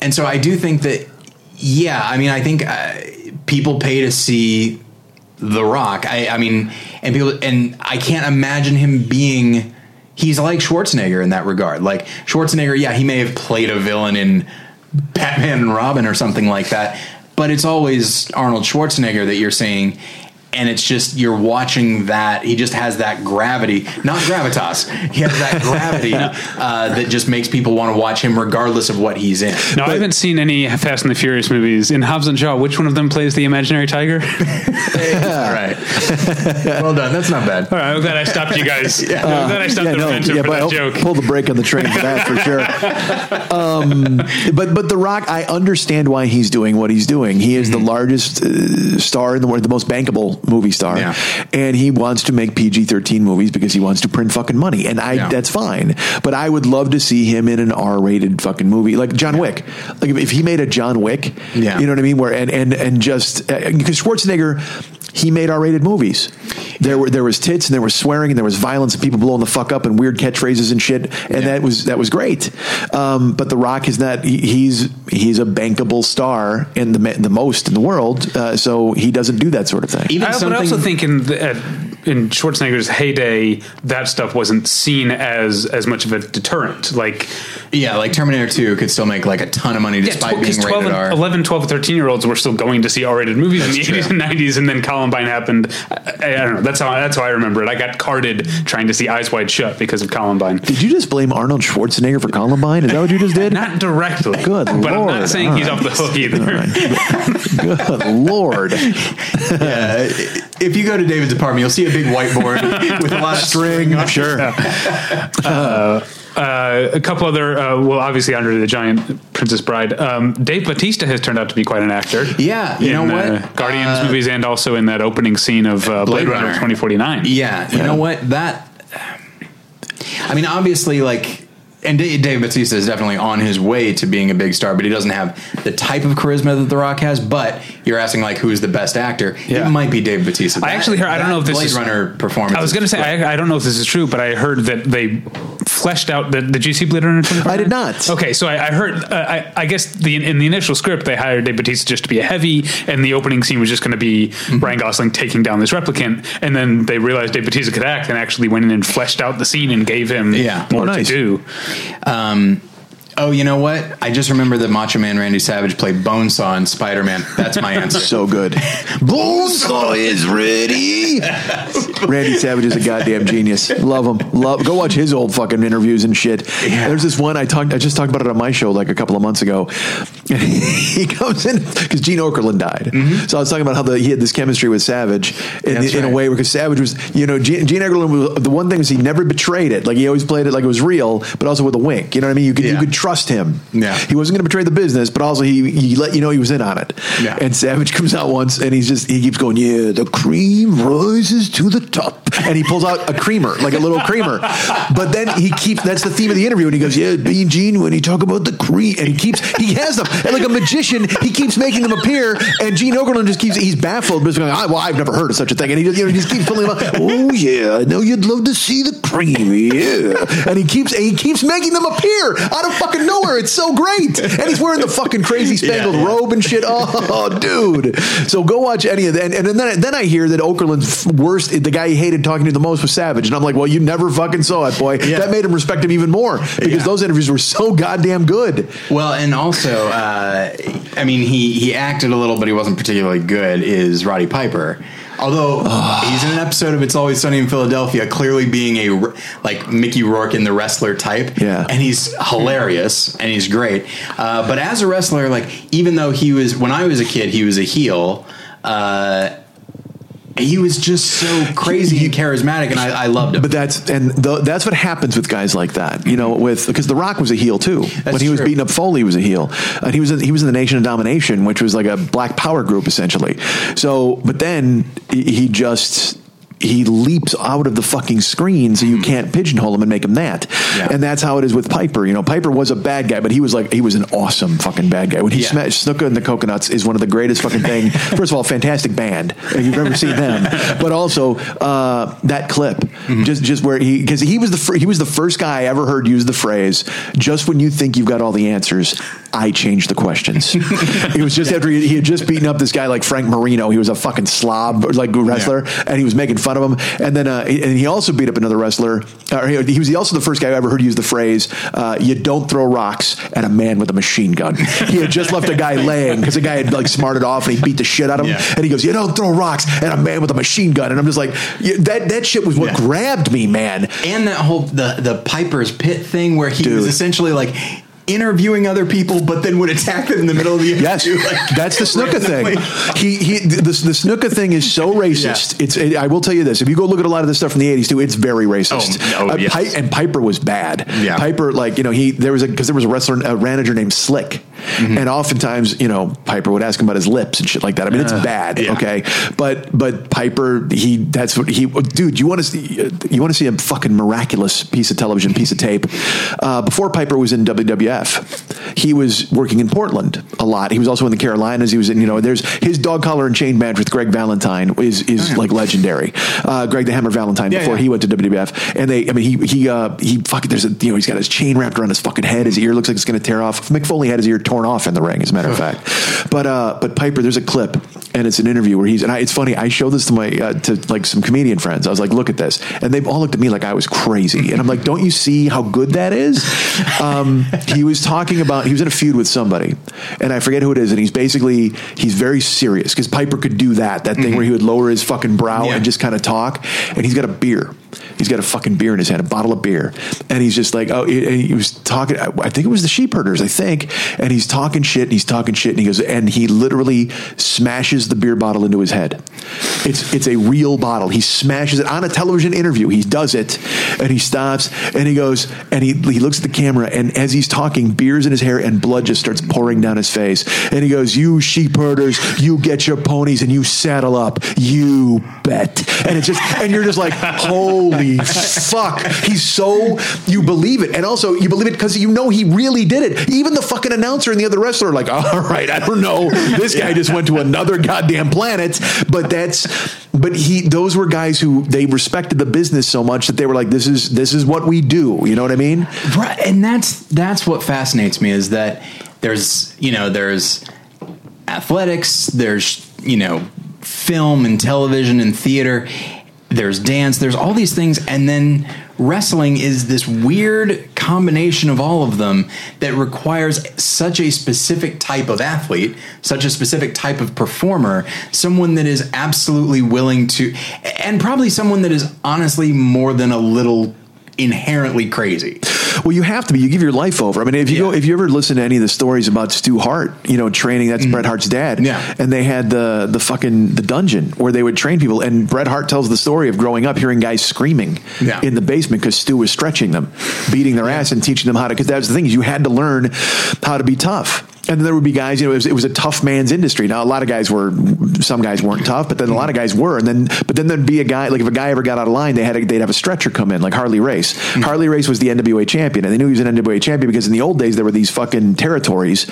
and so I do think that, yeah, I mean, I think uh, people pay to see The Rock. I, I mean, and people, and I can't imagine him being. He's like Schwarzenegger in that regard. Like Schwarzenegger, yeah, he may have played a villain in Batman and Robin or something like that, but it's always Arnold Schwarzenegger that you're seeing. And it's just you're watching that he just has that gravity, not gravitas. He has that gravity uh, that just makes people want to watch him regardless of what he's in. Now, I haven't seen any Fast and the Furious movies. In Hobbs and Shaw, which one of them plays the imaginary tiger? All All right, well done. That's not bad. all right I'm glad I stopped you guys. yeah. I'm glad I stopped Yeah, the no, momentum yeah, for but that I'll joke. pull the brake on the train for that for sure. Um, but but The Rock, I understand why he's doing what he's doing. He is the largest uh, star in the world, the most bankable movie star, Yeah. and he wants to make PG thirteen movies because he wants to print fucking money, and I Yeah. that's fine. But I would love to see him in an R rated fucking movie like John Wick. Like if, if he made a John Wick, Yeah. you know what I mean? Where and and and just uh, because Schwarzenegger. He made R-rated movies. There were there was tits and there was swearing and there was violence and people blowing the fuck up and weird catchphrases and shit, and Yeah. that was that was great. Um, but The Rock is not. He, he's he's a bankable star in the the most in the world, uh, so he doesn't do that sort of thing. Even I, but I also think in the, at, in Schwarzenegger's heyday, that stuff wasn't seen as as much of a deterrent. Like, yeah, like Terminator Two could still make like a ton of money despite because being 12 rated and, R. 11, 12, 13 year olds were still going to see R rated movies in the 80s and 90s, and then Columbine happened. I, I don't know. That's how that's how I remember it. I got carded trying to see Eyes Wide Shut because of Columbine. Did you just blame Arnold Schwarzenegger for Columbine? Is that what you just did? Not directly. Good But I'm lord. not saying All he's right. off the hook either. Good lord. Yeah, if you go to David's apartment, you'll see a big whiteboard with a lot of String, I'm sure. Uh, a couple other, uh, well, obviously Andre the Giant, Princess Bride. Um, Dave Batista has turned out to be quite an actor. Yeah, you in, know what? Uh, Guardians Uh, movies and also in that opening scene of uh, Blade, Blade Runner, Runner. 2049. Yeah, you know what? That. I mean, obviously, like, and Dave Bautista is definitely on his way to being a big star, but he doesn't have the type of charisma that The Rock has. But you're asking like who's the best actor? Yeah. It might be Dave Bautista. I actually heard- I don't know if this Blade is- Runner performance. I was going to say. I, I don't know if this is true, but I heard that they fleshed out. The, did you see Blade Runner I did not. Okay, so I, I heard. Uh, I, I guess the in the initial script they hired Dave Bautista just to be a heavy, and the opening scene was just going to be Mm-hmm. Ryan Gosling taking down this replicant, and then they realized Dave Bautista could act and actually went in and fleshed out the scene and gave him Yeah. more Oh, nice. to do. Um, oh, you know what? I just remember that Macho Man Randy Savage played Bonesaw in Spider Man. That's my answer. So good. Bonesaw is ready. Randy Savage is a goddamn genius. Love him. Love. Go watch his old fucking interviews and shit. There's this one I talked. I just talked about it on my show like a couple of months ago. he comes in because Gene Okerlund died. Mm-hmm. So I was talking about how the, he had this chemistry with Savage in, That's in a way because Savage was, you know, Gene, Gene Okerlund was the one thing was he never betrayed it. Like he always played it like it was real, but also with a wink. You know what I mean? You could you could trust him. Yeah. He wasn't going to betray the business, but also he he let you know he was in on it. Yeah. And Savage comes out once and he's just he keeps going, yeah, the cream rises to the top, and he pulls out a creamer, like a little creamer. But then he keeps that's the theme of the interview, and he goes, yeah, Bean Gene when he talk about the cream, and he keeps he has them and like a magician, he keeps making them appear, and Gene Okerlund just keeps he's baffled, but he's going, I, well, I've never heard of such a thing, and he just, you know he just keeps pulling them out. Oh yeah, I know you'd love to see the cream, yeah, and he keeps and he keeps making them appear out of fucking nowhere. It's so great, and he's wearing the fucking crazy spangled Yeah, yeah. robe and shit. Oh, dude! So go watch any of that, and, and then then I hear that Okerlund's worst, the guy he hated talking to the most was Savage, and I'm like, well, you never fucking saw it, boy. Yeah. That made him respect him even more because Yeah. those interviews were so goddamn good. Well, and also, uh, I mean, he he acted a little, but he wasn't particularly good. Is Roddy Piper? Although he's in an episode of It's Always Sunny in Philadelphia, clearly being a like Mickey Rourke in the wrestler type, Yeah. and he's hilarious and he's great. Uh, but as a wrestler, like even though he was when I was a kid, he was a heel. Uh, he was just so crazy and charismatic, and I, I loved him. But that's and the, that's what happens with guys like that, you know. With because The Rock was a heel too. when he was beating up Foley, he was a heel, and he was in, he was in the Nation of Domination, which was like a Black Power group essentially. So, but then he, he just he leaps out of the fucking screen, so you can't pigeonhole him and make him that. Yeah. And that's how it is with Piper. You know, Piper was a bad guy, but he was like he was an awesome fucking bad guy. When he Yeah. smashed Snuka and the Coconuts is one of the greatest fucking thing. First of all, fantastic band if you've ever seen them, but also uh, that clip, just just where he because he was the fir- he was the first guy I ever heard use the phrase "just when you think you've got all the answers." I change the questions. it was just after he, he had just beaten up this guy like Frank Marino. He was a fucking slob, like wrestler, and he was making fun of him. And then, uh, and he also beat up another wrestler. Or he, was also the first guy I ever heard use the phrase uh, "You don't throw rocks at a man with a machine gun." he had just left a guy laying because the guy had like smarted off and he beat the shit out of him. Yeah. And he goes, "You don't throw rocks at a man with a machine gun." And I'm just like, that that shit was what Yeah. grabbed me, man. and that whole the the Piper's Pit thing where he Dude. was essentially like interviewing other people, but then would attack them in the middle of the Yes, interview. like, that's the Snuka randomly. thing. He he the, the Snuka thing is so racist. It's it, I will tell you this: if you go look at a lot of this stuff from the '80s too, it's very racist. Oh, oh, Uh, yes. Pi- and Piper was bad. Yeah. Piper like you know he there was a because there was a wrestler a manager named Slick, Mm-hmm. and oftentimes you know Piper would ask him about his lips and shit like that. I mean, it's bad. Uh, yeah. Okay, but but Piper he that's what he dude. You want to see you want to see a fucking miraculous piece of television, piece of tape. Uh, before Piper was in WWF, he was working in Portland a lot. He was also in the Carolinas. He was in you know there's his dog collar and chain match with Greg Valentine is is like legendary. Uh, Greg the Hammer Valentine Oh, Yeah, before yeah. he went to WWF, and they I mean he he uh, he fucking there's a you know he's got his chain wrapped around his fucking head. His ear looks like it's going to tear off. Mick Foley had his ear torn off in the ring, as a matter of fact. But uh, but Piper, there's a clip, and it's an interview where he's and I, it's funny. I showed this to my uh, to like some comedian friends. I was like, look at this, and they all looked at me like I was crazy, and I'm like, don't you see how good that is? Um, he was talking about he was in a feud with somebody, and I forget who it is, and he's basically he's very serious because Piper could do that that thing where he would lower his fucking brow Yeah. and just kind of talk, and he's got a beer He's got a fucking beer in his hand, a bottle of beer, and he's just like, oh, and he was talking. I think it was the sheep herders, I think, and he's talking shit, and he's talking shit, and he goes, and he literally smashes the beer bottle into his head. It's it's a real bottle. He smashes it on a television interview. He does it, and he stops, and he goes, and he he looks at the camera, and as he's talking, beers in his hair, and blood just starts pouring down his face, and he goes, "You sheep herders, you get your ponies, and you saddle up, you bet." And it's just, and you're just like, holy fuck, he's so you believe it, and also you believe it because you know he really did it. Even the fucking announcer and the other wrestler are like, all right, I don't know, this guy just went to another goddamn planet, but that's, but he, those were guys who they respected the business so much that they were like, this is this is what we do. You know what I mean? Right, and that's that's what fascinates me is that there's you know there's athletics, there's you know film and television and theater, there's dance, there's all these things, and then wrestling is this weird combination of all of them that requires such a specific type of athlete, such a specific type of performer, someone that is absolutely willing to, and probably someone that is honestly more than a little inherently crazy. Well, you have to be. You give your life over. I mean, if you Yeah. go, if you ever listen to any of the stories about Stu Hart, you know, training that's Bret Hart's dad. Mm-hmm. Yeah. and they had the the fucking the dungeon where they would train people. And Bret Hart tells the story of growing up hearing guys screaming Yeah. in the basement because Stu was stretching them, beating their ass, and teaching them how to. Because that was the thing is you had to learn how to be tough. And then there would be guys, you know, it was, it was a tough man's industry. Now, a lot of guys were, some guys weren't tough, but then a lot of guys were. And then, but then there'd be a guy, like if a guy ever got out of line, they had, a, they'd have a stretcher come in, like Harley Race. Hmm. Harley Race was the NWA champion, and they knew he was an NWA champion because in the old days there were these fucking territories.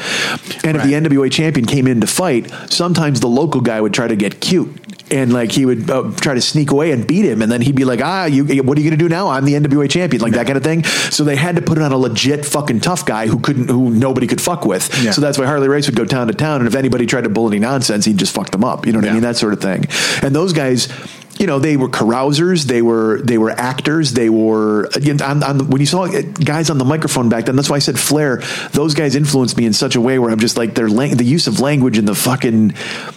And if the NWA champion came in to fight, sometimes the local guy would try to get cute. And like he would uh, try to sneak away and beat him, and then he'd be like, "Ah, you, what are you going to do now? I'm the NWA champion," like that kind of thing. So they had to put it on a legit fucking tough guy who couldn't, who nobody could fuck with. Yeah. So that's why Harley Race would go town to town, and if anybody tried to bull any nonsense, he'd just fuck them up. You know what I mean? That sort of thing. And those guys. You know, they were carousers. They were they were actors. They were again, on, on the, when you saw guys on the microphone back then. That's why I said Flair. Those guys influenced me in such a way where I'm just like their lang- the use of language and the fucking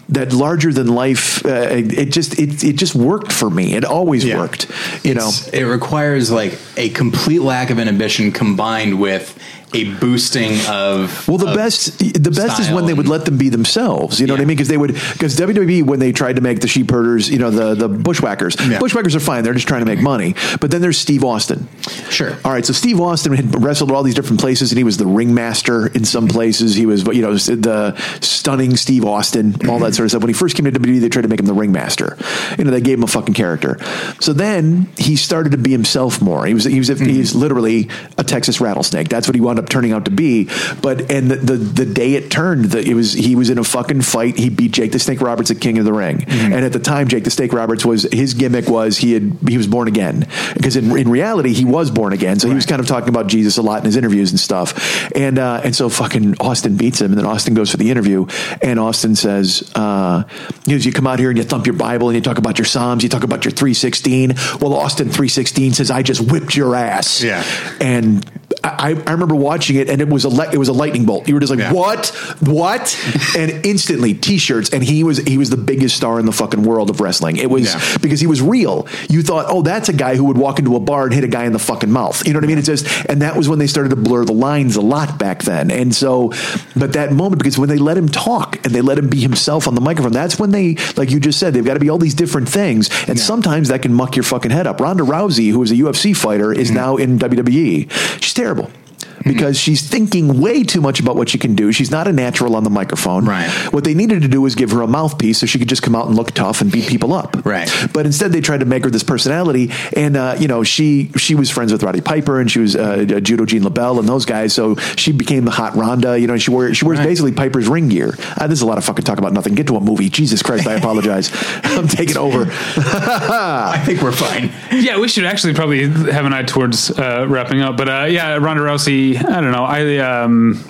that larger than life. Uh, it, it just it it just worked for me. It always Yeah. worked. You know, it requires like a complete lack of inhibition combined with a boosting of Well, the of best, the best is when they would let them be themselves. You know what I mean? Because they would, because WWE when they tried to make the sheep herders, you know, the the bushwhackers. Yeah. Bushwhackers are fine; they're just trying to make mm-hmm. money. But then there's Steve Austin. Sure. All right, so Steve Austin had wrestled all these different places, and he was the ringmaster in some places. He was, you know, the stunning Steve Austin, all that sort of stuff. When he first came to WWE, they tried to make him the ringmaster. You know, they gave him a fucking character. So then he started to be himself more. He was, he was, he's mm-hmm. literally a Texas rattlesnake. That's what he wound up turning out to be. But and the the, the day it turned, that it was he was in a fucking fight. He beat Jake the Snake Roberts at King of the Ring, and at the time, Jake the Snake Roberts was his gimmick was he had he was born again because in, in reality he was born again. So he was kind of talking about Jesus a lot in his interviews and stuff. And uh, and so fucking Austin beats him, and then Austin goes for the interview, and Austin says, uh, you, know, you come out here and you thump your Bible and you talk about your Psalms, you talk about your three sixteen. Well, Austin three sixteen says, I just whipped your ass. Yeah. and. I, I remember watching it, and it was a li- it was a lightning bolt. You were just like, Yeah. "What? What?" and instantly, t-shirts. And he was he was the biggest star in the fucking world of wrestling. It was Yeah. because he was real. You thought, "Oh, that's a guy who would walk into a bar and hit a guy in the fucking mouth." You know what I mean? It's just, and that was when they started to blur the lines a lot back then. And so, but that moment because when they let him talk and they let him be himself on the microphone, that's when they, like you just said, they've got to be all these different things, and sometimes that can muck your fucking head up. Ronda Rousey, who is a UFC fighter, is mm-hmm. now in WWE. She's terrible terrible. because she's thinking way too much about what she can do. She's not a natural on the microphone. Right. What they needed to do was give her a mouthpiece so she could just come out and look tough and beat people up. Right. But instead, they tried to make her this personality, and uh, you know, she she was friends with Roddy Piper and she was uh, Judo Gene LeBell and those guys. So she became the hot Ronda. You know, she wore she wears Right. basically Piper's ring gear. Uh, this is a lot of fucking talk about nothing. Get to a movie. Jesus Christ, I apologize. I'm taking over. I think we're fine. Yeah, we should actually probably have an eye towards uh, wrapping up. But uh, yeah, Ronda Rousey. I don't know. I um,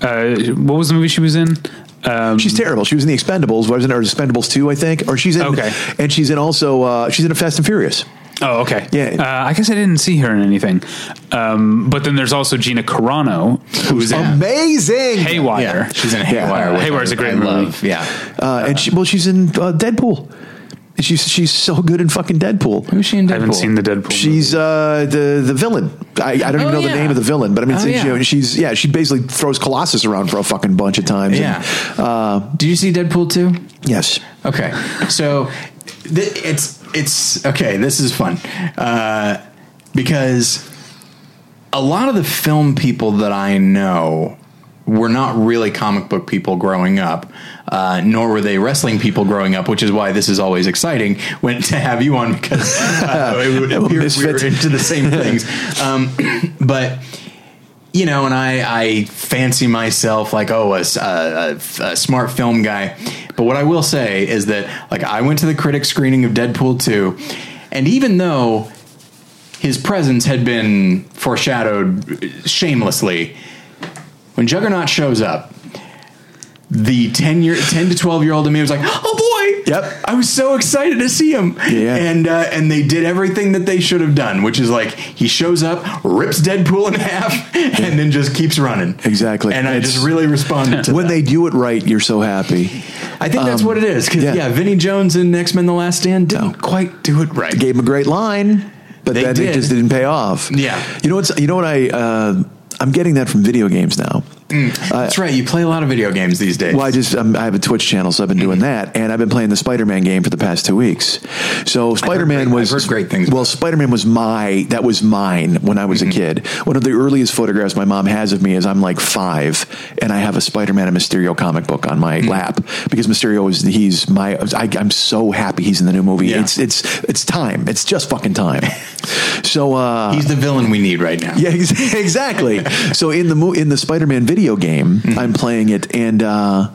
uh, what was the movie she was in? Um, She's terrible. She was in the Expendables, Was in it? Or Expendables two, I think. Or she's in. Okay. And she's in also. Uh, she's in a Fast and Furious. oh, okay. Yeah. Uh, I guess I didn't see her in anything. Um, but then there's also Gina Carano, who's in Amazing. Haywire. Yeah, she's in Yeah. Haywire. which Haywire's I- a great I movie. love. Yeah, Uh, and she, well, she's in uh, Deadpool. She's she's so good in fucking Deadpool. Who's she in Deadpool? I haven't seen the Deadpool. She's uh, the the villain. I, I don't even Oh, know the name of the villain, but I mean, Oh, it's- yeah. you know, she's yeah, she basically throws Colossus around for a fucking bunch of times. Yeah. And, uh, Did you see Deadpool 2? yes. Okay, so th- it's it's okay. This is fun uh, because a lot of the film people that I know were not really comic book people growing up, uh, nor were they wrestling people growing up. Which is why this is always exciting when to have you on because uh, it would appear we were into the same things. Um, but you know, and I, I fancy myself like, oh, a smart film guy. But what I will say is that, like, I went to the critic screening of Deadpool 2, and even though his presence had been foreshadowed shamelessly, when Juggernaut shows up, the 10 year 10 to 12 year old in me was like oh boy Yep. i was so excited to see him Yeah. and uh, and they did everything that they should have done which is like he shows up rips deadpool in half and then just keeps running Exactly. and i It's- just really responded to When that. they do it right, you're so happy. i think that's what it is because yeah. yeah. vinnie jones in x-men the last stand didn't quite do it right Gave him a great line, but They then it just didn't pay off. Yeah. You know what's you know what I uh, I'm getting that from video games now. That's right you play a lot of video games these days Well, I just um, I have a Twitch channel, so I've been Mm-hmm. doing that, and I've been playing the Spider-Man game for the past two weeks. So Spider-Man was I've heard great things Well. Spider-Man was my that was mine when I was Mm-hmm. a kid. One of the earliest photographs my mom has of me is I'm like five, and I have a Spider-Man and Mysterio comic book on my Mm. lap because Mysterio is he's my I, I'm so happy he's in the new movie. Yeah. It's it's it's time. It's just fucking time. so uh, he's the villain we need right now yeah, exactly. so in the mo- in the Spider-Man video game, mm-hmm. I'm playing it, and uh,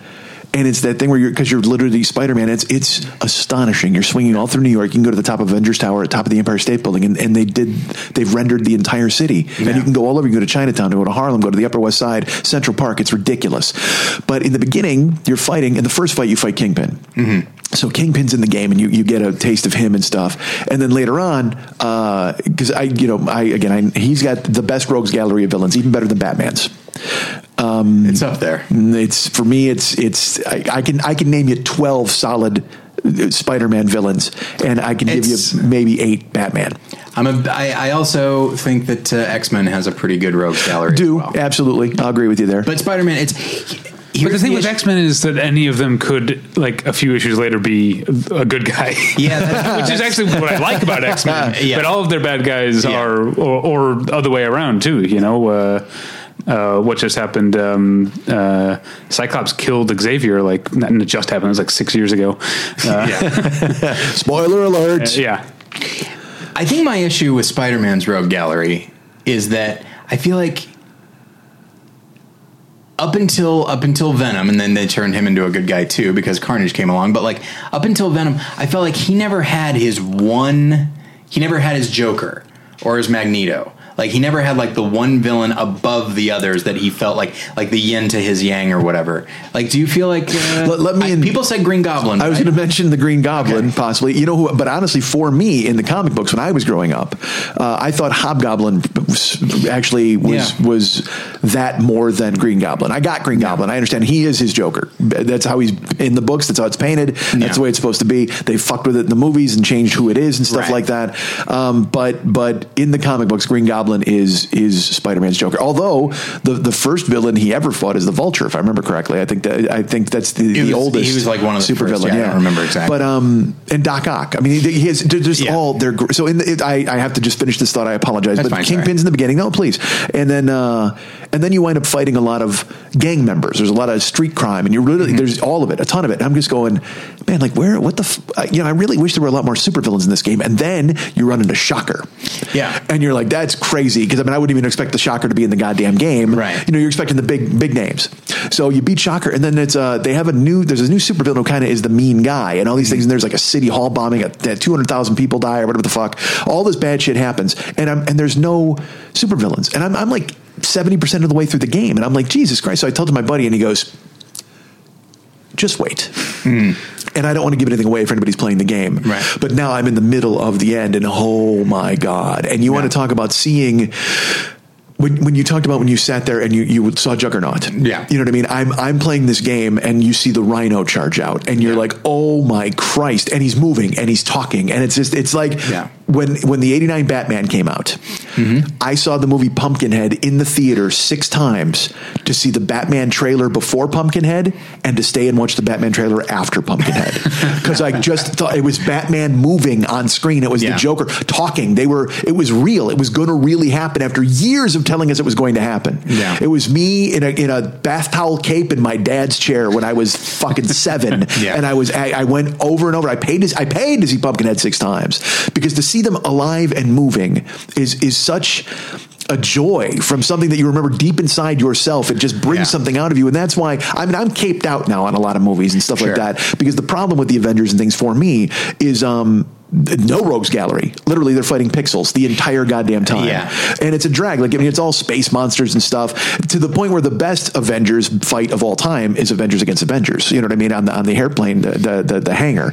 and it's that thing where you're because you're literally Spider-Man. It's it's astonishing. You're swinging all through New York. You can go to the top of Avengers Tower, at top of the Empire State Building, and, and they did they've rendered the entire city. And you can go all over. You can go to Chinatown, go to Harlem, go to the Upper West Side, Central Park. It's ridiculous. But in the beginning, you're fighting. In the first fight, you fight Kingpin. Mm-hmm. So Kingpin's in the game, and you, you get a taste of him and stuff. And then later on, uh, because I you know I again I, he's got the best rogues gallery of villains, even better than Batman's. It's up there It's for me, it's it's I, I can I can name you twelve solid uh, Spider-Man villains, and I can It's- give you maybe eight Batman. I'm a. I, I also think that uh, X Men has a pretty good rogues gallery. Do as well. absolutely, I'll agree with you there. But Spider Man, it's. But the thing with X Men is that any of them could, like a few issues later, be a good guy. Yeah, that's- which is actually what I like about X Men. Yeah. But all of their bad guys Yeah. are, or, or other way around too. You know, uh, uh, what just happened? Um, uh, Cyclops killed Xavier. Like, not, it just happened. It was like six years ago. Uh. Spoiler alert! yeah. I think my issue with Spider Man's rogue gallery is that I feel like up until up until Venom, and then they turned him into a good guy too because Carnage came along. But like up until Venom, I felt like he never had his one. He never had his Joker or his Magneto. Like he never had like the one villain above the others that he felt like like the yin to his yang or whatever. Like, do you feel like uh, Let- let me I- in- people said Green Goblin. I was right? going to mention the Green Goblin, Okay. possibly. You know who? But honestly, for me, in the comic books when I was growing up, uh, I thought Hobgoblin was, actually was Yeah. was that more than Green Goblin. I got Green Goblin. I understand he is his Joker. That's how he's in the books. That's how it's painted. That's Yeah. the way it's supposed to be. They fucked with it in the movies and changed who it is and stuff Right. like that. Um, but but in the comic books, Green Goblin is is Spider Man's Joker. Although the the first villain he ever fought is the Vulture, if I remember correctly. I think that I think that's the, the oldest. he was like one of the super first. villain. Yeah, I don't remember exactly. But um, and Doc Ock. I mean, he, has just Yeah. all they're gr- so. In the, it, I I have to just finish this thought. I apologize. That's but fine, Kingpin's sorry. in the beginning. No, please. And then uh, and then you wind up fighting a lot of gang members. There's a lot of street crime, and you're really Mm-hmm. there's all of it, a ton of it. And I'm just going, man, like where? What the? F-? uh, You know, I really wish there were a lot more supervillains in this game. And then you run into Shocker. Yeah. and you're like, that's crazy because I mean, I wouldn't even expect the Shocker to be in the goddamn game. Right. You know, you're expecting the big big names. So you beat Shocker, and then it's uh they have a new there's a new supervillain who kind of is the mean guy, and all these things. And there's like a city hall bombing, at two hundred thousand people die or whatever the fuck. All this bad shit happens, and I'm and there's no supervillains, and I'm I'm like seventy percent of the way through the game, and I'm like Jesus Christ. So I told to my buddy, and he goes, just wait. And I don't want to give anything away for anybody's playing the game. Right. But now I'm in the middle of the end, and oh my God. And you want to talk about seeing when, when you talked about when you sat there and you, you saw Juggernaut, Yeah. you know what I mean. I'm I'm playing this game and you see the Rhino charge out, and you're like, oh my Christ! And he's moving and he's talking, and it's just it's like Yeah. When when the '89 Batman came out, mm-hmm. I saw the movie Pumpkinhead in the theater six times to see the Batman trailer before Pumpkinhead and to stay and watch the Batman trailer after Pumpkinhead because I just thought it was Batman moving on screen. It was Yeah. the Joker talking. They were. It was real. It was going to really happen after years of telling us it was going to happen. Yeah. It was me in a in a bath towel cape in my dad's chair when I was fucking seven, Yeah. and I was I, I went over and over. I paid to, I paid to see Pumpkinhead six times because to see them alive and moving is is such a joy from something that you remember deep inside yourself. It just brings Yeah. something out of you, and that's why I mean I'm caped out now on a lot of movies and stuff Sure. like that because the problem with the Avengers and things for me is um. No rogues gallery. Literally, they're fighting pixels the entire goddamn time, Yeah. and it's a drag. Like I mean, it's all space monsters and stuff to the point where the best Avengers fight of all time is Avengers against Avengers. You know what I mean on the on the airplane, the the the, the hangar.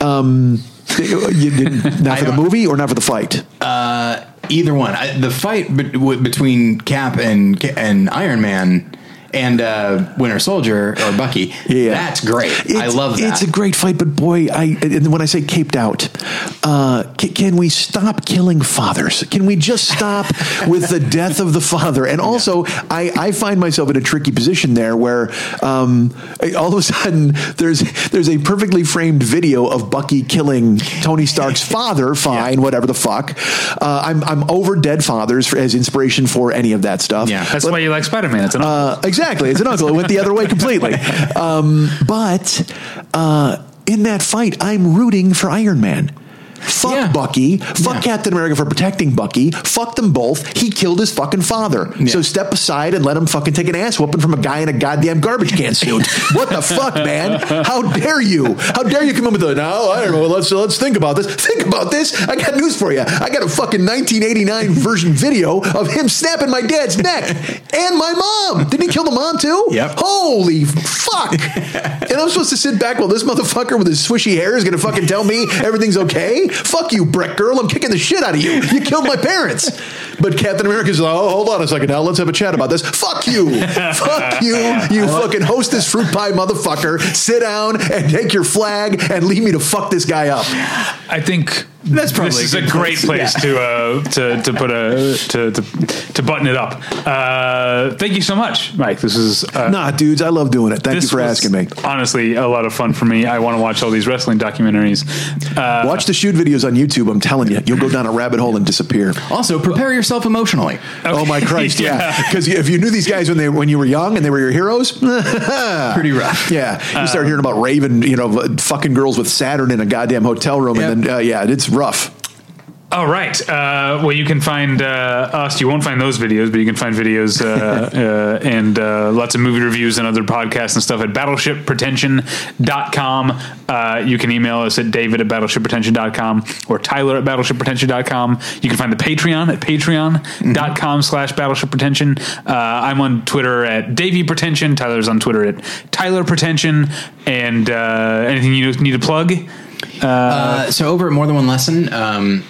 Um, you didn't, not for the movie or not for the fight. Uh, either one. I, the fight be- w- between Cap and and Iron Man and uh, Winter Soldier or Bucky. Yeah. that's great. I love that. It's a great fight, but boy, I and when I say caped out, uh, can, can we stop killing fathers? Can we just stop with the death of the father? And also, I, I find myself in a tricky position there where um, all of a sudden there's there's a perfectly framed video of Bucky killing Tony Stark's father. Fine, whatever the fuck. Uh, I'm I'm over dead fathers for, as inspiration for any of that stuff. Yeah. That's why you like Spider Man. It's an Uh, exactly. It's an uncle. It went the other way completely. Um, but uh, in that fight, I'm rooting for Iron Man. Fuck Yeah. Bucky. Fuck Yeah. Captain America for protecting Bucky. Fuck them both. He killed his fucking father. So step aside and let him fucking take an ass whooping from a guy in a goddamn garbage can suit. what the fuck, man? How dare you? How dare you come up with the no? I don't know. Let's let's think about this. Think about this. I got news for you. I got a fucking 1989 version video of him snapping my dad's neck and my mom. Didn't he kill the mom too? Yep. Holy fuck! and I'm supposed to sit back while this motherfucker with his swishy hair is going to fucking tell me everything's okay? Fuck you, brick girl. I'm kicking the shit out of you. You killed my parents. But Captain America's like, oh, hold on a second now. Let's have a chat about this. Fuck you. Fuck you, you fucking hostess fruit pie motherfucker. Sit down and take your flag and leave me to fuck this guy up. I think That's probably this is a a great place. place to uh, to to put a to to, to button it up. Uh, thank you so much, Mike. This is uh, Nah, dudes, I love doing it. Thank you for was asking me. Honestly, a lot of fun for me. I want to watch all these wrestling documentaries. Uh, Watch the shoot videos on YouTube. I'm telling you, you'll go down a rabbit hole and disappear. also, prepare yourself emotionally. Oh my Christ! Yeah. Yeah, because if you knew these guys when they when you were young and they were your heroes, Pretty rough. yeah, you start hearing about Raven, you know, fucking girls with Saturn in a goddamn hotel room, and then uh, yeah, it's rough. All right. Uh, well, you can find uh, us. You won't find those videos, but you can find videos uh, uh, and uh, lots of movie reviews and other podcasts and stuff at battleshippretension.com. Uh, you can email us at david at battleshippretension.com or tyler at battleshippretension.com. You can find the Patreon at patreon.com slash battleshippretension. Uh, I'm on Twitter at Davey Pretension. Tyler's on Twitter at Tyler Pretension. And uh, anything you need to plug? Uh, so over at More Than One Lesson, um,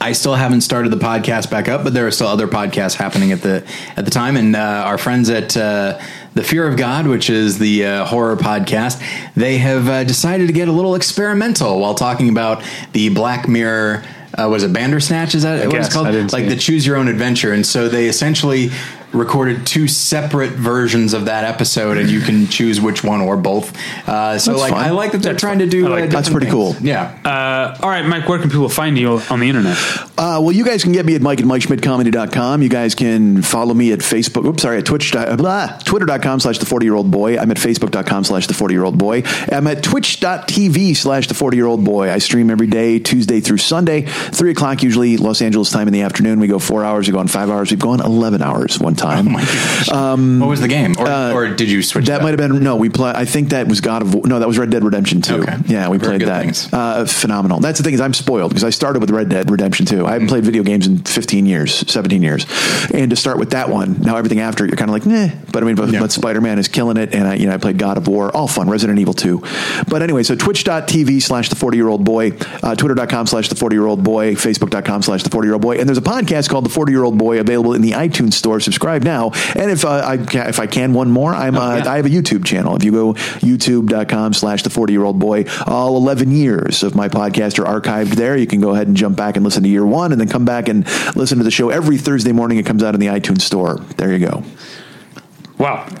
I still haven't started the podcast back up, but there are still other podcasts happening at the at the time. And uh, our friends at uh, the Fear of God, which is the uh, horror podcast, they have uh, decided to get a little experimental while talking about the Black Mirror. Uh, was it Bandersnatch? Is that what guess. it's called? I like the. Choose Your Own Adventure. And so they essentially recorded two separate versions of that episode, and you can choose which one or both. Uh, so That's like, fun. I like that they're trying to do. I like uh, that. That's different pretty things. cool. Yeah. Uh, all right, Mike, where can people find you on the internet? Uh, well, you guys can get me at Mike at MikeSchmidtComedy.com. You guys can follow me at Facebook. Oops, sorry, at Twitch, uh, blah, Twitter.com slash the 40 year old boy. I'm at Facebook.com slash the 40 year old boy. I'm at Twitch.tv slash the 40 year old boy. I stream every day, Tuesday through Sunday, 3 o'clock usually, Los Angeles time in the afternoon. We go four hours, we go on five hours, we've gone 11 hours one time. what was the game? Or, or did you switch? Uh, That might have been no. We play. I think that was God of War. No, that was Red Dead Redemption Two. Okay. Yeah, we Very played that. Uh, phenomenal. That's the thing is I'm spoiled because I started with Red Dead Redemption Two. I haven't played video games in 15 years, 17 years, and to start with that one, now everything after it, you're kind of like, nah. But I mean, but, Yeah. but Spider Man is killing it, and I, you know, I played God of War, all fun. Resident Evil Two. But anyway, so Twitch.tv slash the 40 year old boy, uh, Twitter.com slash the 40 year old boy, Facebook.com slash the 40 year old boy, and there's a podcast called the 40 year old boy available in the iTunes store. Subscribe now, and if uh, I can, if I can one more, I'm uh, yeah. I have a YouTube channel. If you go youtube.com slash the 40 year old boy, all 11 years of my podcast are archived there. You can go ahead and jump back and listen to year one and then come back and listen to the show every Thursday morning. It comes out in the iTunes store. There you go. Wow.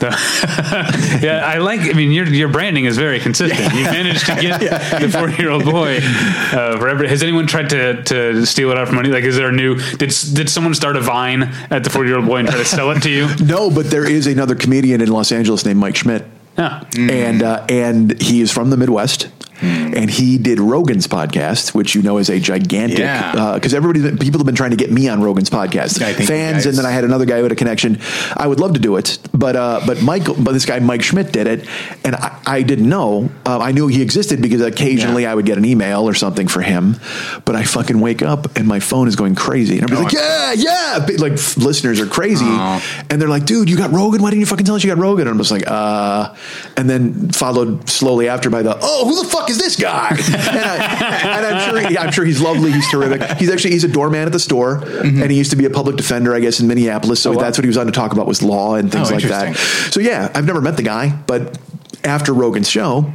Yeah, I like. I mean, your your branding is very consistent. You managed to get the forty year old boy. Uh, forever. Has anyone tried to to steal it out from money? Like, is there a new? Did did someone start a vine at the forty year old boy and try to sell it to you? No, but there is another comedian in Los Angeles named Mike Schmidt. Yeah. and uh, and he is from the Midwest. And he did Rogan's podcast, which you know is a gigantic. Yeah. Because everybody, people have been trying to get me on Rogan's podcast, fans, and then I had another guy who had a connection. I would love to do it, but uh, but Michael, but this guy Mike Schmidt did it, and I, I didn't know. Uh, I knew he existed because occasionally Yeah. I would get an email or something for him, but I fucking wake up and my phone is going crazy, and Oh, like, yeah, yeah, like f- listeners are crazy, Oh. and they're like, dude, you got Rogan? Why didn't you fucking tell us you got Rogan? And I'm just like, uh, and then followed slowly after by the, oh, who the fuck is this guy? and, I, and I'm sure, he, I'm sure he's lovely. He's terrific. He's actually he's a doorman at the store, Mm-hmm. and he used to be a public defender, I guess, in Minneapolis. So Oh, wow. that's what he was on to talk about was law and things Oh, like that. So yeah, I've never met the guy, but after Rogan's show,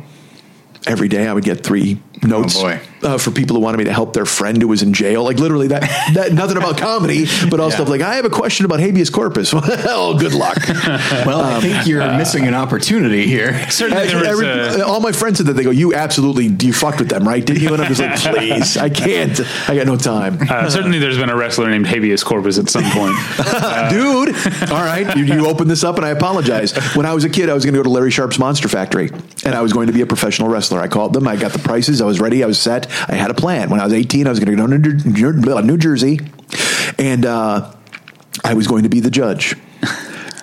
every day I would get three notes Oh, uh, for people who wanted me to help their friend who was in jail. Like literally that, that nothing about comedy, but all Yeah. stuff like I have a question about habeas corpus. well, good luck. Well, I think you're missing an opportunity here. Certainly, there was a, all my friends said that they go, "You absolutely you fucked with them, right? Didn't you?" And I'm just like, "Please, I can't. I got no time, uh, certainly there's been a wrestler named Habeas Corpus at some point. dude." All right, you, you opened this up, and I apologize. When I was a kid, I was going to go to Larry Sharpe's Monster Factory, and I was going to be a professional wrestler. I called them. I got the prices. I was ready. I was set. I had a plan. When I was 18, I was going to go to New Jersey, and uh, I was going to be the judge.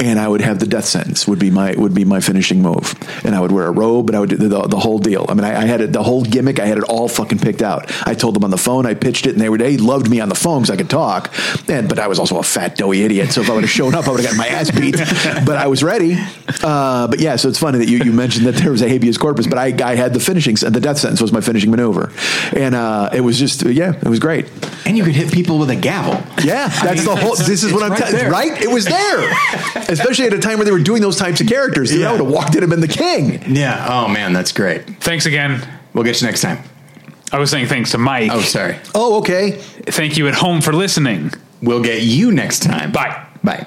And I would have the death sentence would be my would be my finishing move, and I would wear a robe, and I would do the, the whole deal. I mean, I, I had it, the whole gimmick. I had it all fucking picked out. I told them on the phone. I pitched it, and they were they loved me on the phone because I could talk. And but I was also a fat doughy idiot. So if I would have shown up, I would have gotten my ass beat. but I was ready. Uh, but yeah, so it's funny that you, you mentioned that there was a habeas corpus, but I, I had the finishing and the death sentence was my finishing maneuver, and uh, it was just yeah, it was great. And you could hit people with a gavel. Yeah, that's mean, the whole. This is what I'm telling. Right? It was there, especially at a time where they were doing those types of characters. Dude, I would have walked in and been the king. Yeah. Oh man, that's great. Thanks again. We'll get you next time. I was saying thanks to Mike. Oh, sorry. Oh, okay. Thank you at home for listening. We'll get you next time. Bye. Bye.